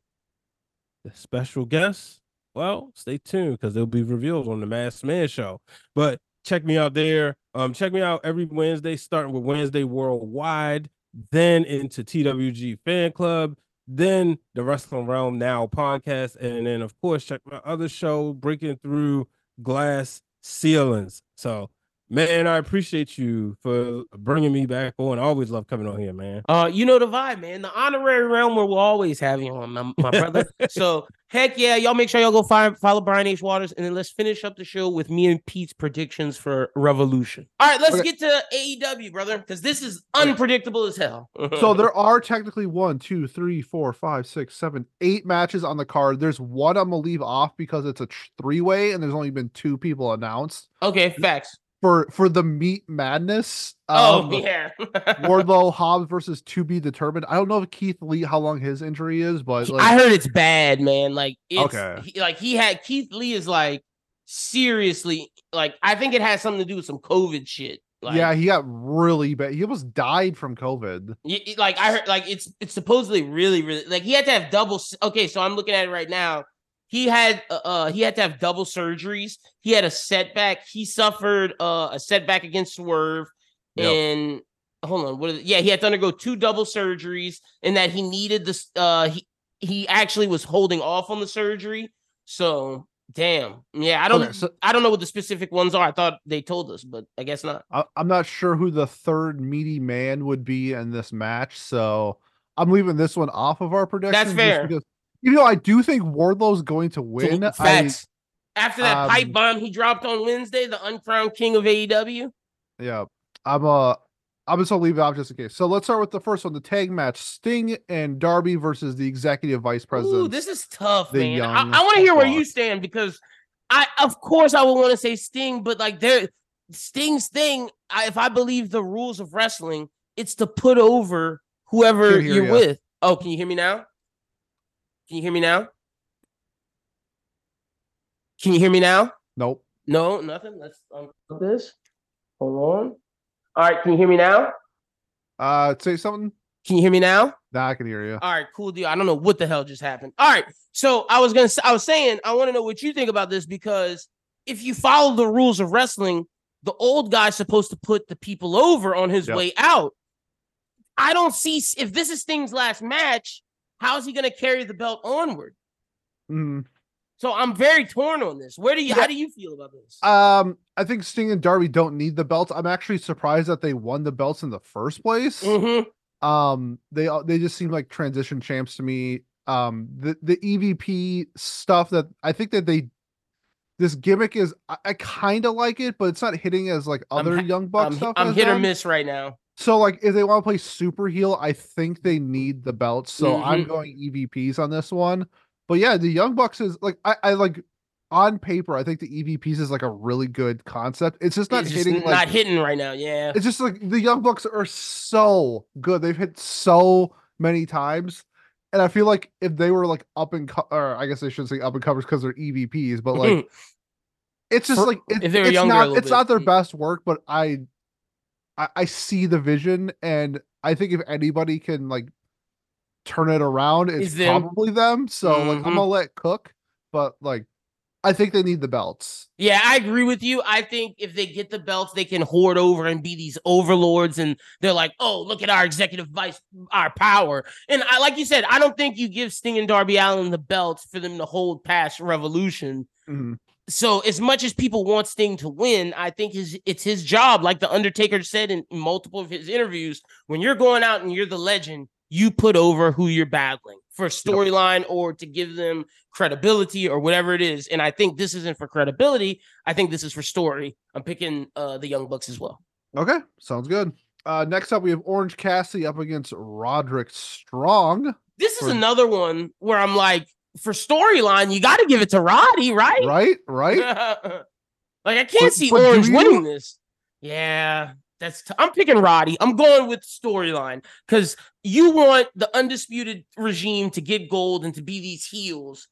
the special guest, well, stay tuned because they'll be revealed on the Mass Man Show. But check me out there. Um, check me out every Wednesday, starting with Wednesday Worldwide, then into TWG Fan Club, then the Wrestling Realm Now podcast, and then of course check my other show, Breaking Through Glass Ceilings. So, man, I appreciate you for bringing me back on. I always love coming on here, man. Uh, you know the vibe, man. The honorary realm where we'll always have you on, my, my brother. so heck yeah, y'all make sure y'all go find follow Brian H. Waters, and then let's finish up the show with me and Pete's predictions for Revolution. All right, let's Okay. get to AEW, brother, because this is unpredictable as hell. So there are technically one, two, three, four, five, six, seven, eight matches on the card. There's one I'm gonna leave off because it's a three way, and there's only been two people announced okay, facts. For for the Meat Madness. Oh um, yeah, Wardlow Hobbs versus to be determined. I don't know if Keith Lee how long his injury is, but like, I heard it's bad, man. Like it's Okay. he- like he had Keith Lee is like seriously like I think it has something to do with some COVID shit. Like, yeah, he got really bad. He almost died from COVID. Like I heard, like it's it's supposedly really really like he had to have double. Okay, so I'm looking at it right now. He had uh, uh he had to have double surgeries. He had a setback. He suffered uh, a setback against Swerve, Yep. and hold on, what? Is? Yeah, he had to undergo two double surgeries, and that he needed this. Uh, he he actually was holding off on the surgery, so Damn. Yeah, I don't. Okay, so- I don't know what the specific ones are. I thought they told us, but I guess not. I, I'm not sure who the third meaty man would be in this match, so I'm leaving this one off of our prediction. just fair. Because, you know, I do think Wardlow's going to win. I, Facts. After that pipe um, bomb he dropped on Wednesday, the uncrowned king of AEW. yeah, I'm uh I'm just gonna leave it off just in case. So let's start with the first one, the tag match: Sting and Darby versus the executive vice president. Ooh, this is tough, man. I, I want to hear where you stand because I, of course, I would want to say Sting, but like there, Sting's thing. I, if I believe the rules of wrestling, it's to put over whoever you're with. Oh, can you hear me now? Can you hear me now? Can you hear me now? nope. No, nothing. Let's unput this. Hold on. All right, can you hear me now? Uh, say something. Can you hear me now? Nah, I can hear you. All right, cool deal. I don't know what the hell just happened. All right, so I was gonna, I was saying, I want to know what you think about this because if you follow the rules of wrestling, the old guy's supposed to put the people over on his Yep. way out. I don't see if this is Sting's last match. How's he gonna carry the belt onward? Mhm. So I'm very torn on this. Where do you? Yeah. How do you feel about this? Um, I think Sting and Darby don't need the belts. I'm actually surprised that they won the belts in the first place. Mhm. Um, they all- they just seem like transition champs to me. Um, the the EVP stuff that I think that they this gimmick is I, I kind of like it, but it's not hitting as like other young buck I'm, stuff. I'm hit or miss right now. So like if they want to play super heel, I think they need the belts. So I'm Mhm. going EVPs on this one. But yeah, the Young Bucks is like I, I like on paper, I think the EVPs is like a really good concept. It's just not It's just hitting not like hitting right now. Yeah. it's just like the Young Bucks are so good. They've hit so many times. And I feel like if they were like up and co- or I guess I shouldn't say up and covers because they're EVPs, but like it's just For- like it- if they were it's younger not it's not their Mm. best work, but I, I I see the vision, and I think if anybody can like turn it around, it's them. probably them. So like I'm Mhm. gonna let cook, but like I think they need the belts. Yeah, I agree with you. I think if they get the belts, they can hoard over and be these overlords, and they're like, "Oh, look at our executive vice, our power." And I, like you said, I don't think you give Sting and Darby Allin the belts for them to hold past Revolution. Mhm. So, as much as people want Sting to win, I think his it's his job. Like the Undertaker said in multiple of his interviews, when you're going out and you're the legend, you put over who you're battling for storyline or to give them credibility or whatever it is. And I think this isn't for credibility. I think this is for story. I'm picking uh the Young Bucks as well. Okay, sounds good. Uh, next up, we have Orange Cassidy up against Roderick Strong. This is For- another one where I'm like, for storyline, you got to give it to Roddy, right? Right, right. like I can't But- see but Orange winning this. Yeah, that's. T- I'm picking Roddy. I'm going with storyline because you want the undisputed regime to get gold and to be these heels.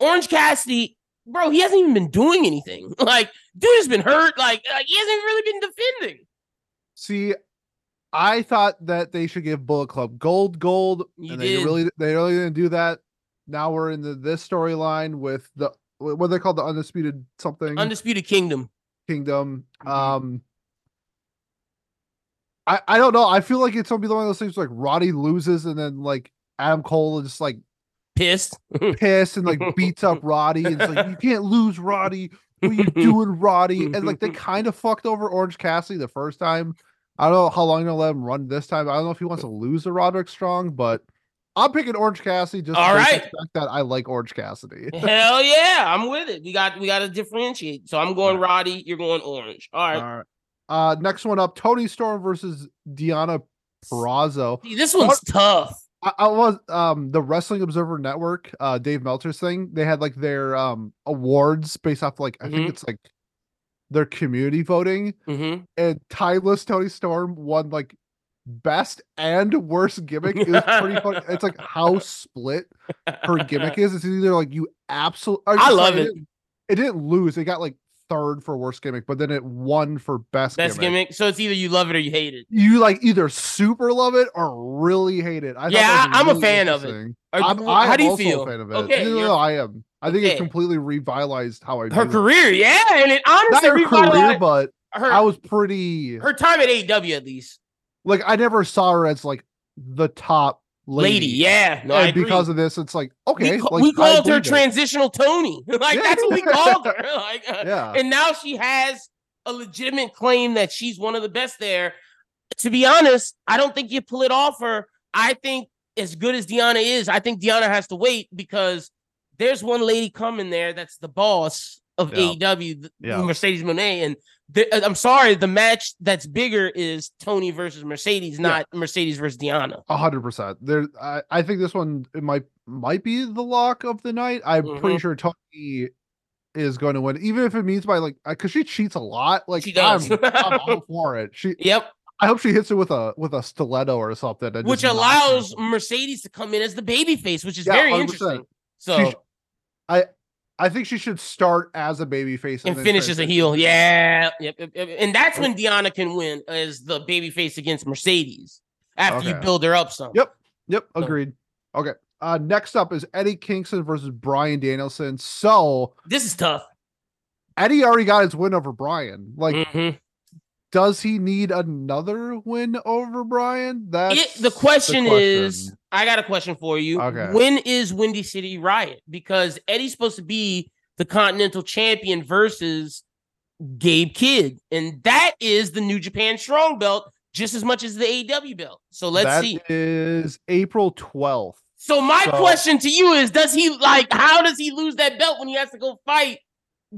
Orange Cassidy, bro, he hasn't even been doing anything. Like, dude has been hurt. Like, like he hasn't really been defending. See, I thought that they should give Bullet Club gold, gold, You and they did. really, they really didn't do that. Now we're in the, this storyline with the wh- what they call the undisputed something Undisputed Kingdom. kingdom. Mhm. Um, I I don't know. I feel like it's gonna be one of those things like Roddy loses and then like Adam Cole is just like Pissed. pissed and like beats up Roddy and it's like you can't lose Roddy. What are you doing, Roddy? And like they kind of fucked over Orange Cassidy the first time. I don't know how long they'll let him run this time. I don't know if he wants to lose to Roderick Strong, but I'm picking Orange Cassidy just All right. that I like Orange Cassidy. Hell yeah, I'm with it. We got we got to differentiate. So I'm going Roddy. You're going Orange. All right. All right. Uh, next one up: Toni Storm versus Deonna Purrazzo. See, this one's tough. I, I was um the Wrestling Observer Network, uh Dave Meltzer's thing. They had like their um awards based off like I Mhm. think it's like their community voting, hmm and timeless Toni Storm won like best and worst gimmick. is pretty funny. It's like how split her gimmick is. It's either like you absolutely. I love it. Didn't, it didn't lose. It got like third for worst gimmick, but then it won for best, Best gimmick. gimmick. So it's either you love it or you hate it. You like either super love it or really hate it. I Yeah, was I'm a fan of it. Or- I'm, I'm how do you feel? a fan of it. Okay, no, no, I am. I think Okay. it completely revitalized how I Her view it. career, yeah, and it Not her career, but her I was pretty her time at AEW at least. Like I never saw her as like the top lady. Yeah, no, and because of this, it's like okay, we, ca- like, we called her believe it. transitional Toni. like Yeah. that's what we called her. like, uh, Yeah, and now she has a legitimate claim that she's one of the best there. To be honest, I don't think you pull it off her. I think as good as Deonna is, I think Deonna has to wait because there's one lady coming there that's the boss of Yeah. AEW, Yeah. Mercedes Moné. And the, uh, I'm sorry, the match that's bigger is Toni versus Mercedes, Yeah. not Mercedes versus Deonna. a hundred percent. There, I, I think this one it might might be the lock of the night. I'm pretty Mhm. sure Toni is going to win, even if it means by like because she cheats a lot. Like She does. I'm, I'm all for it. She, Yep. I hope she hits it with a with a stiletto or something, and which allows. Mercedes to come in as the baby face, which is Yeah, very 100%. interesting. So sh- I think she should start as a baby face and then finish as a heel. Yeah. Yep, yep, yep. And that's when Deonna can win as the baby face against Mercedes after you build her up some. Yep. Yep, So- agreed. Okay. Uh next up is Eddie Kingston versus Brian Danielson. So This is tough. Eddie already got his win over Brian. Like, Mhm. does he need another win over Brian? That's It, the question is question. I got a question for you. Okay. When is Windy City Riot? Because Eddie's supposed to be the Continental Champion versus Gabe Kidd. And that is the New Japan Strong Belt just as much as the AEW belt. So let's That see. is April 12th. So my So- question to you is: Does he like? How does he lose that belt when he has to go fight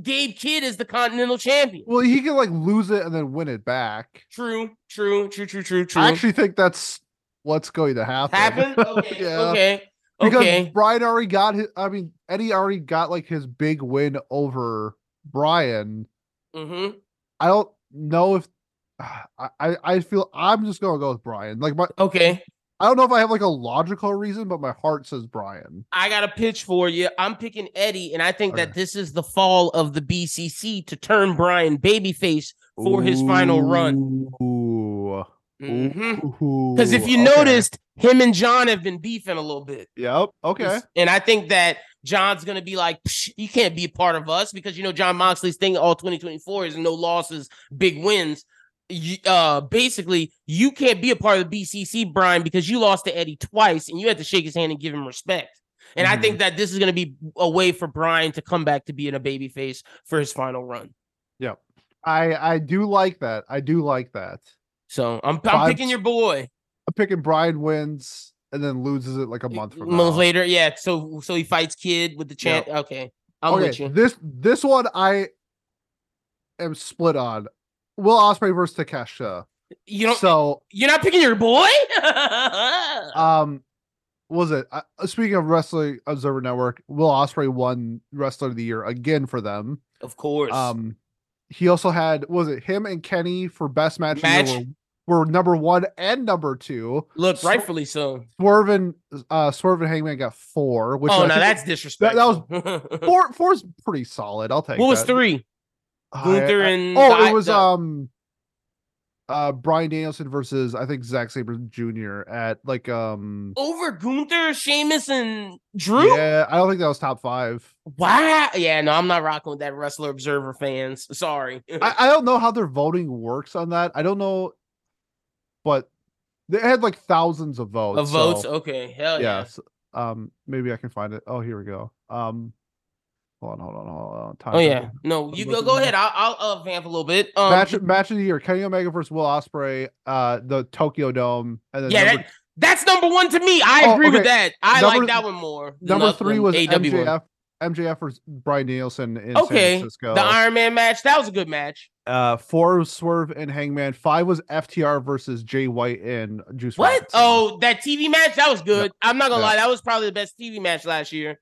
Gabe Kidd as the Continental Champion? Well, he can like lose it and then win it back. True, true, true, true, true, true. I actually think that's what's going to happen. Happen? Okay, Yeah. okay, Because okay. Brian already got his I mean, Eddie already got like his big win over Brian. Mm-hmm. I don't know if I, I I feel I'm just gonna go with Brian. Like my Okay. I don't know if I have like a logical reason, but my heart says Brian. I got a pitch for you. I'm picking Eddie, and I think that this is the fall of the BCC to turn Brian babyface for his final run. Ooh. Because if you okay. noticed, him and Jon have been beefing a little bit. Yep. Okay. And I think that Jon's gonna be like, "Psh, you can't be a part of us because you know Jon Moxley's thing all 2024 is no losses, big wins. You, uh, basically, you can't be a part of the BCC, Brian, because you lost to Eddie twice and you had to shake his hand and give him respect. And I Mhm. think that this is gonna be a way for Brian to come back to being a babyface for his final run. Yep. I I do like that. I do like that. So I'm I'm picking your boy. I'm picking Brian wins and then loses it like a month from now. Later, yeah. So so he fights Kidd with the champ. Okay, I'm with you. this this one I am split on. Will Ospreay versus Takeshita. You don't. So You're not picking your boy? um was it uh, speaking of wrestling observer network will ospreay won wrestler of the year again for them of course. um he also had was it him and kenny for best match, Match. Were, were number one and number two Look, so- rightfully so. swerve and uh swerve and hangman got four which Oh, I now that's disrespectful. that was four four's pretty solid i'll take what was that. three? I- Gunther I- and oh the- it was the- um uh brian danielson versus i think Zack Sabre jr at like um Over Gunther, Sheamus, and Drew? yeah i don't think that was top five Wow. Yeah, no, I'm not rocking with that Wrestler Observer fans. Sorry. I, I don't know how their voting works on that. I don't know, but they had like thousands of votes. of votes. so, Okay. Hell yeah. yes. Um, maybe I can find it. Oh, here we go. Um, hold on, hold on, hold on. Time Oh yeah. No, you go. Go ahead. I'll, I'll uh, vamp a little bit. Um, match match of the year: Kenny Omega versus Will Ospreay, uh, the Tokyo Dome, and then yeah, number, that, that's number one to me. I Oh, agree with that. I Number- like that one more. number three was AW one. MJF. MJF versus Brian Danielson in Okay, San Francisco. The Iron Man match. That was a good match. uh, four was Swerve and Hangman. Five was FTR versus Jay White and Juice. What? Robinson. Oh, that TV match that was good. I'm not gonna Yeah. lie, that was probably the best TV match last year.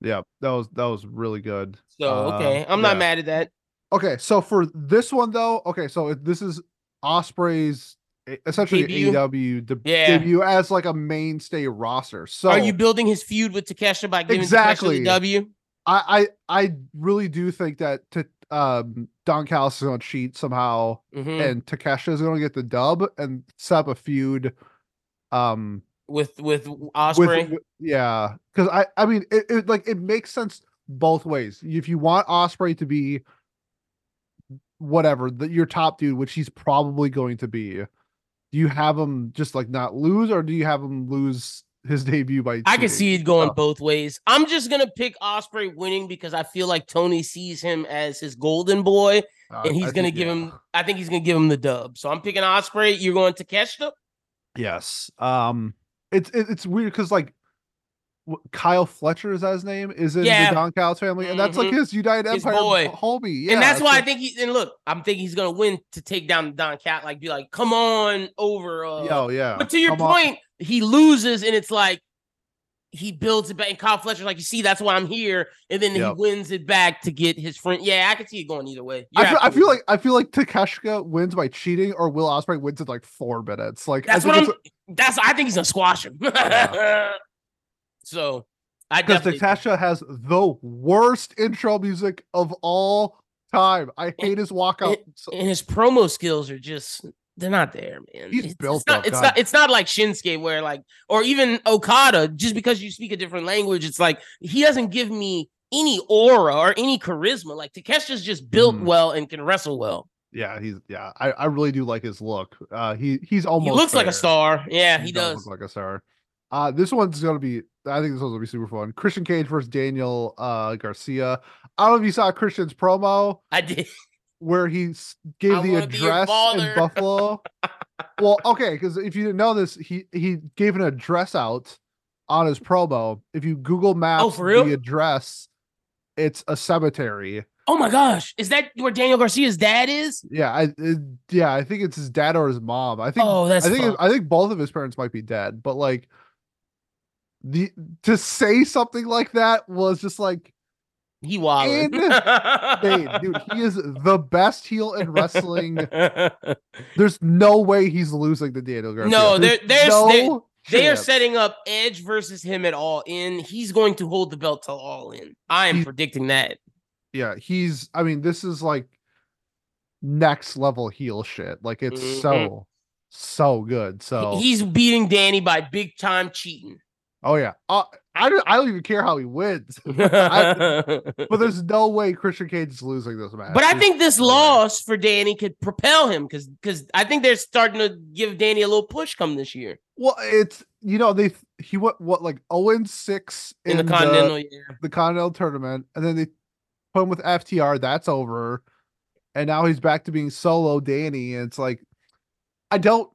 Yeah, that was that was really good. So Uh, okay, I'm not yeah. mad at that. Okay, so for this one though, okay, so this is Ospreay's e- essentially Debut? AEW de- Yeah. debut as like a mainstay roster. So Are you building his feud with Takeshita by giving Exactly. Takeshita the W? I, I I really do think that to um Don Callis is gonna cheat somehow Mhm. and Takeshita is gonna get the dub and set up a feud. Um With with with, Ospreay. with- yeah, because I I mean it, it like it makes sense both ways. If you want Ospreay to be whatever the, your top dude, which he's probably going to be, do you have him just like not lose, or do you have him lose his debut by. I can see it going Oh. both ways. I'm just gonna pick Ospreay winning because I feel like Tony sees him as his golden boy, Uh, and he's I gonna think- give yeah. him. I think he's gonna give him the dub. So I'm picking Ospreay. You're going to Takeshita. Yes. Um, it's it, it's weird because like Kyle Fletcher is that his name is in Yeah. the Don Callis family, and that's like Mhm. his United His Empire boy. homie. Yeah, and that's why I think he. And look, I'm thinking he's gonna win to take down Don Cat. Like, be like, come on over. Uh, Yo, yeah. But to your come on. point, he loses, and it's like he builds it back. And Kyle Fletcher's like, you see, that's why I'm here, and then Yep. he wins it back to get his friend. Yeah, I can see it going either way. I feel, I feel like I feel like Takeshita wins by cheating, or Will Ospreay wins in like four minutes. Like that's I what I'm. That's I think he's gonna squash him. so I because. Takeshita has the worst intro music of all time. I hate his walkout. So- and his promo skills are just they're not there, man. He's it's, built it's not, up, it's God. not it's not like Shinsuke where like or even Okada, just because you speak a different language, it's like he doesn't give me any aura or any charisma. Like Takeshita's just built Mhm. well and can wrestle well. Yeah, he's yeah. I, I really do like his look. Uh, he he's almost he looks like a star. Yeah, he, does. look like a star. Uh, this one's gonna be. I think this one's gonna be super fun. Christian Cage versus Daniel uh, Garcia. I don't know if you saw Christian's promo I did. where he gave I the wanna be your address in. Buffalo. well, okay, because if you didn't know this, he he gave an address out on his promo. If you Google Maps Oh, for real? the address, it's a cemetery. Oh my gosh, is that where Daniel Garcia's dad is? Yeah, I it, yeah, I think it's his dad or his mom. I think Oh, that's I think it- I think both of his parents might be dead, but like the to say something like that was just like, He. Insane, dude. He is the best heel in wrestling. There's no way he's losing to Daniel Garcia. No, there- there's- there- no They are setting up Edge versus him at All In. He's going to hold the belt till All In. I am He- predicting that. Yeah, he's. I mean, this is like next level heel shit. Like it's Mhm. so so good. So He's beating Danny by big time cheating. oh yeah, uh, I don't. I don't even care how he wins. But there's no way Christian Cage is losing this match. But I think this loss for Danny could propel him because because I think they're starting to give Danny a little push come this year Well, it's you know they he went what like 0 and six in, the Continental year. the Continental tournament, and then they put him with FTR. That's over, and now he's back to being solo Danny. And it's like, I don't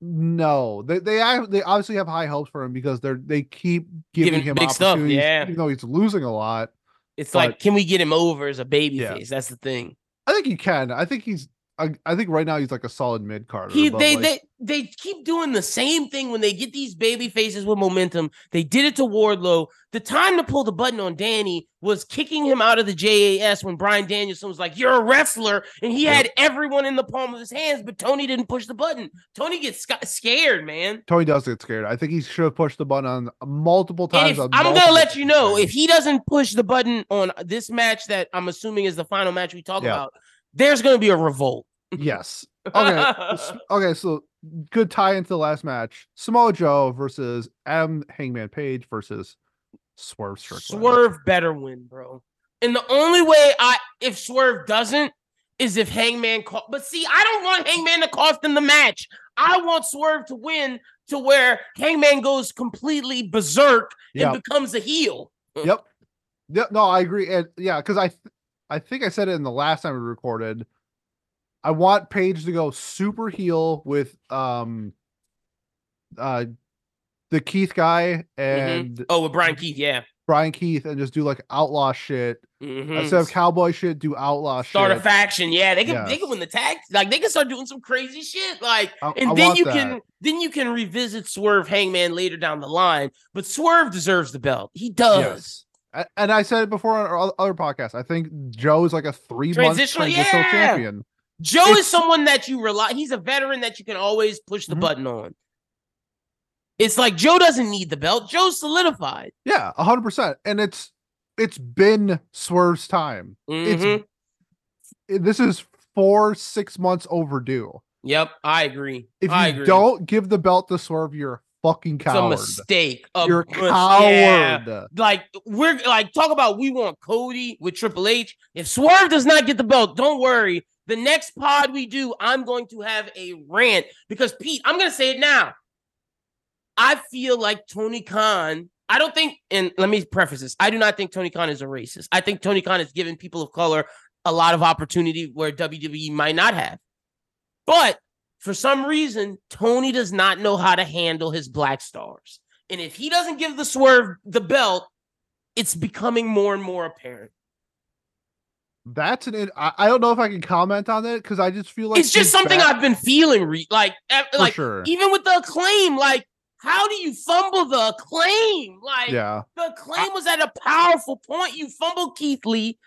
know. They they they obviously have high hopes for him because they're they keep giving, Giving him big stuff, yeah. even though he's losing a lot. It's But- like, can we get him over as a baby Yeah. face? That's the thing. I think he can. I think he's. I, I think right now he's like a solid mid carder. He they they they keep doing the same thing when they get these baby faces with momentum. They did it to Wardlow. The time to pull the button on Danny was kicking him out of the JAS when Brian Danielson was like, "You're a wrestler," and he Yep. had everyone in the palm of his hands, but Tony didn't push the button. Tony gets sca- scared, man. Tony does get scared. I think he should have pushed the button on multiple times. if, on I'm gonna let you know times. if he doesn't push the button on this match that I'm assuming is the final match we talk Yeah. about, there's gonna be a revolt. Yes. Okay. okay. So good tie into the last match: Samoa Joe versus Adam Hangman Page versus Swerve Strickland. Swerve better win, bro. And the only way I if Swerve doesn't is if Hangman co- but see, I don't want Hangman to cost him the match. I want Swerve to win to where Hangman goes completely berserk and becomes a heel. Yep. Yep. No, I agree. And yeah, because I, th- I think I said it in the last time we recorded. I want Page to go super heel with um, uh, the Keith guy and Oh, with Brian Keith, yeah. Brian Keith, and just do like outlaw shit Mhm. instead of cowboy shit. Do outlaw shit. Start a faction, yeah. They can they can win the tag, like they can start doing some crazy shit, like, I- and I then you that. can then you can revisit Swerve Hangman later down the line. But Swerve deserves the belt, he does. Yes. And I said it before on our other podcast. I think Joe is like a three month Transitional- transitional yeah. champion. Joe It's- is someone that you rely. He's a veteran that you can always push the Mhm. button on. It's like Joe doesn't need the belt. Joe's solidified. Yeah, hundred percent. And it's it's been Swerve's time. Mhm. It's this is four six months overdue. Yep, I agree. If I you agree. don't give the belt to Swerve, you're fucking it's a mistake. A You're a mis- yeah. coward. Like we're like talk about we want Cody with Triple H. If Swerve does not get the belt, don't worry. The next pod we do, I'm going to have a rant because Pete, I'm gonna say it now. I feel like Tony Khan. I don't think, and let me preface this: I do not think Tony Khan is a racist. I think Tony Khan has given people of color a lot of opportunity where WWE might not have. But for some reason, Tony does not know how to handle his black stars. And if he doesn't give the swerve the belt, it's becoming more and more apparent. That's an. I, I don't know if I can comment on it because I just feel like it's just something back- I've been feeling. Re- like, for like sure. even with the acclaim, like, how do you fumble the acclaim? Like, Yeah, the claim was at a powerful point. You fumbled Keith Lee.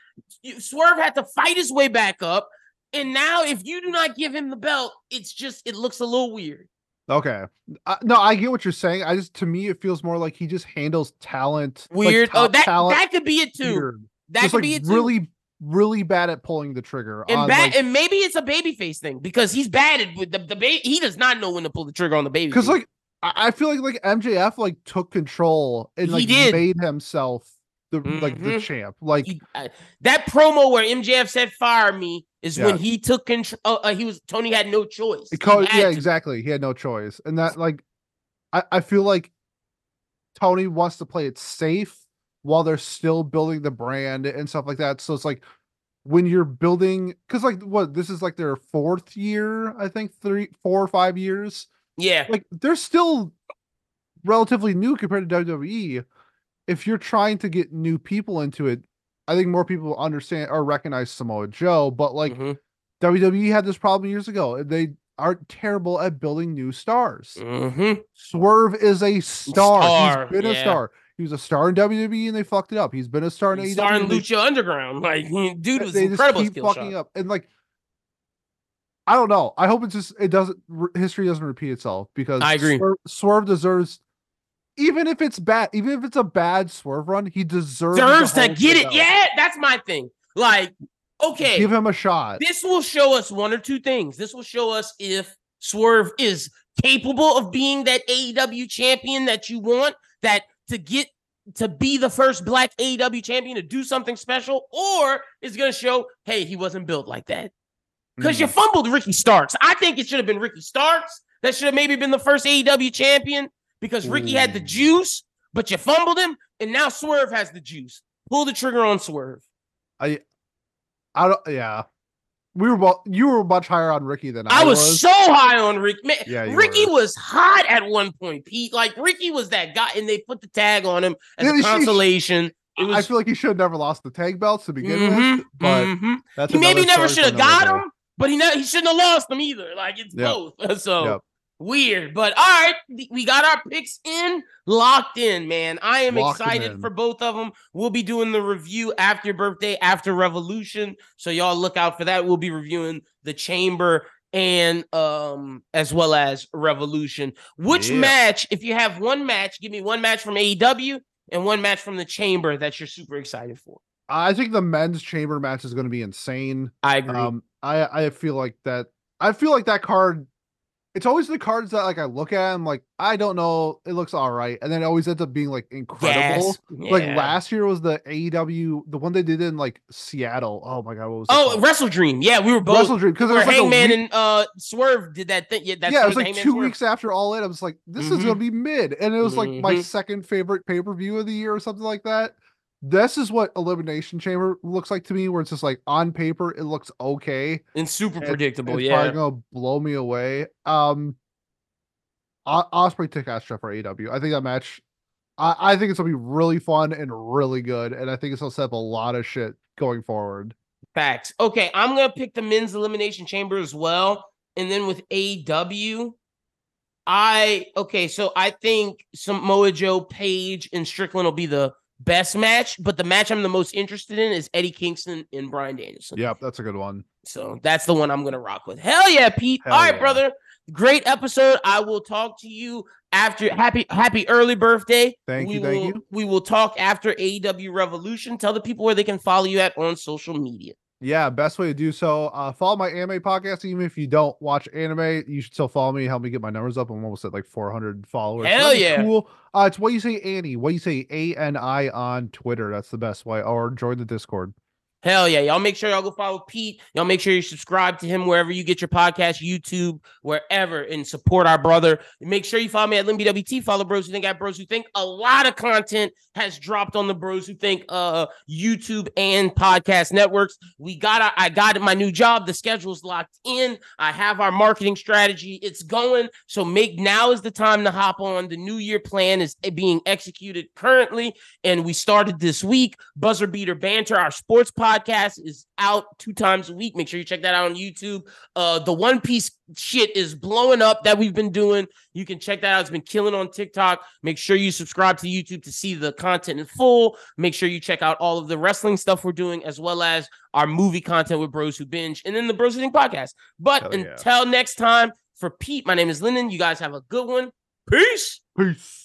You, Swerve had to fight his way back up. And now, if you do not give him the belt, it's just, it looks a little weird. Okay. Uh, no, I get what you're saying. I just to me it feels more like he just handles talent like, Weird. oh, that, talent that could be it too. weird. That just could like be it too. really, really bad at pulling the trigger. and on, bad, like, and maybe it's a babyface thing because he's bad at with the, the baby. He does not know when to pull the trigger on the baby. because like I feel like like MJF like took control and He like made himself the like the Mhm. champ. Like He- uh, that promo where MJF said "fire me" is when he took control. Uh, uh, he was Tony had no choice. He because had yeah, to. exactly. He had no choice, and that like I I feel like Tony wants to play it safe while they're still building the brand and stuff like that. So it's like when you're building because like what this is like their fourth year, I think three, four or five years. Yeah, Like they're still relatively new compared to WWE. If you're trying to get new people into it, I think more people understand or recognize Samoa Joe. But like Mhm. WWE had this problem years ago. They aren't terrible at building new stars. Mhm. Swerve is a star. Star, He's been a star. He was a star in WWE and they fucked it up. He's been a star in He's AEW. and they- Lucha Underground. Like, dude was they incredible. just keep fucking shot. up. And like, I don't know. I hope it just it doesn't history doesn't repeat itself because I agree. Swerve, Swerve deserves, even if it's bad, even if it's a bad Swerve run, he deserves Deserves to get it. belt. Yeah, that's my thing. Like, okay, give him a shot. this will show us one or two things. This will show us if Swerve is capable of being that AEW champion that you want, that to get to be the first black AEW champion to do something special, or is going to show, hey, he wasn't built like that. Because you Mhm. fumbled Ricky Starks. I think it should have been Ricky Starks. That should have maybe been the first AEW champion because Ricky had the juice, but you fumbled him, and now Swerve has the juice. Pull the trigger on Swerve. I I don't. Yeah, we were. both- You were much higher on Ricky than I, was. I was, so high on Ricky. Man, Yeah, Ricky were. was hot at one point, Pete. Like Ricky was that guy, and they put the tag on him as Yeah, a consolation. It I feel like he should have never lost the tag belts to begin Mhm, with, but mhm. that's he maybe never should have got day. him, but he ne- he shouldn't have lost them either. Like it's Yep. both. So Yep. Weird, but all right, we got our picks in, locked in, man. I am Locked excited in. for both of them. We'll be doing the review after birthday, after Revolution, so y'all look out for that. We'll be reviewing the Chamber and um as well as Revolution. Which Yeah. match, if you have one match, give me one match from AEW and one match from the Chamber that you're super excited for. I think the men's chamber match is going to be insane. I agree. Um, I I feel like that. I feel like that card. It's always the cards that like I look at. I'm like, I don't know. It looks all right, and then it always ends up being like incredible. Like Yeah. last year was the AEW, the one they did in like Seattle. Oh my god, what was Oh, called? Wrestle Dream. Yeah, we were both. Wrestle Dream because it where was like a Hangman week- and uh Swerve did that thing. Yeah, that's yeah, it was like Hangman two Swerve- weeks after All In. I was like, this is Mhm. gonna be mid, and it was like my Mhm. second favorite pay per view of the year or something like that. This is what Elimination Chamber looks like to me, where it's just like on paper it looks okay. and super and predictable. It's Yeah, probably gonna blow me away. Um, O- Ospreay took Astra for AEW. I think that match. I, I think it's gonna be really fun and really good, and I think it's gonna set up a lot of shit going forward. facts. Okay, I'm gonna pick the men's elimination chamber as well, and then with AEW, I okay. So I think Samoa Joe, Page, and Strickland will be the best match, but the match I'm the most interested in is Eddie Kingston and Bryan Danielson. Yep, that's a good one. So that's the one I'm gonna rock with. Hell yeah, Pete. Hell All right, yeah. brother. Great episode. I will talk to you after happy happy early birthday. Thank we you, thank will, you. We will talk after AEW Revolution. Tell the people where they can follow you at on social media. Yeah, best way to do so. Uh, follow my anime podcast. Even if you don't watch anime, you should still follow me. Help me get my numbers up. I'm almost at like 400 followers. Hell yeah. Cool. Uh, it's what you say, Annie. What you say, A N I on Twitter. That's the best way. Or join the Discord. Hell yeah. Y'all make sure y'all go follow Pete. Y'all make sure you subscribe to him wherever you get your podcast, YouTube, wherever, and support our brother. Make sure you follow me at LynBWT. Follow Bros Who Think at Bros Who Think. A lot of content has dropped on the Bros Who Think uh YouTube and podcast networks. We got I got my new job. The schedule's locked in. I have our marketing strategy. It's going. So make now is the time to hop on. The new year plan is being executed currently, and we started this week. Buzzer Beater Banter, our sports podcast, is out two times a week. Make sure you check that out on YouTube. Uh, the One Piece shit is blowing up that we've been doing. You can check that out. It's been killing on TikTok. Make sure you subscribe to YouTube to see the content in full. Make sure you check out all of the wrestling stuff we're doing, as well as our movie content with Bros Who Binge, and then the Bros Who Think podcast. But Hell yeah. until next time, for Pete, my name is Lyndon. You guys have a good one. Peace. Peace.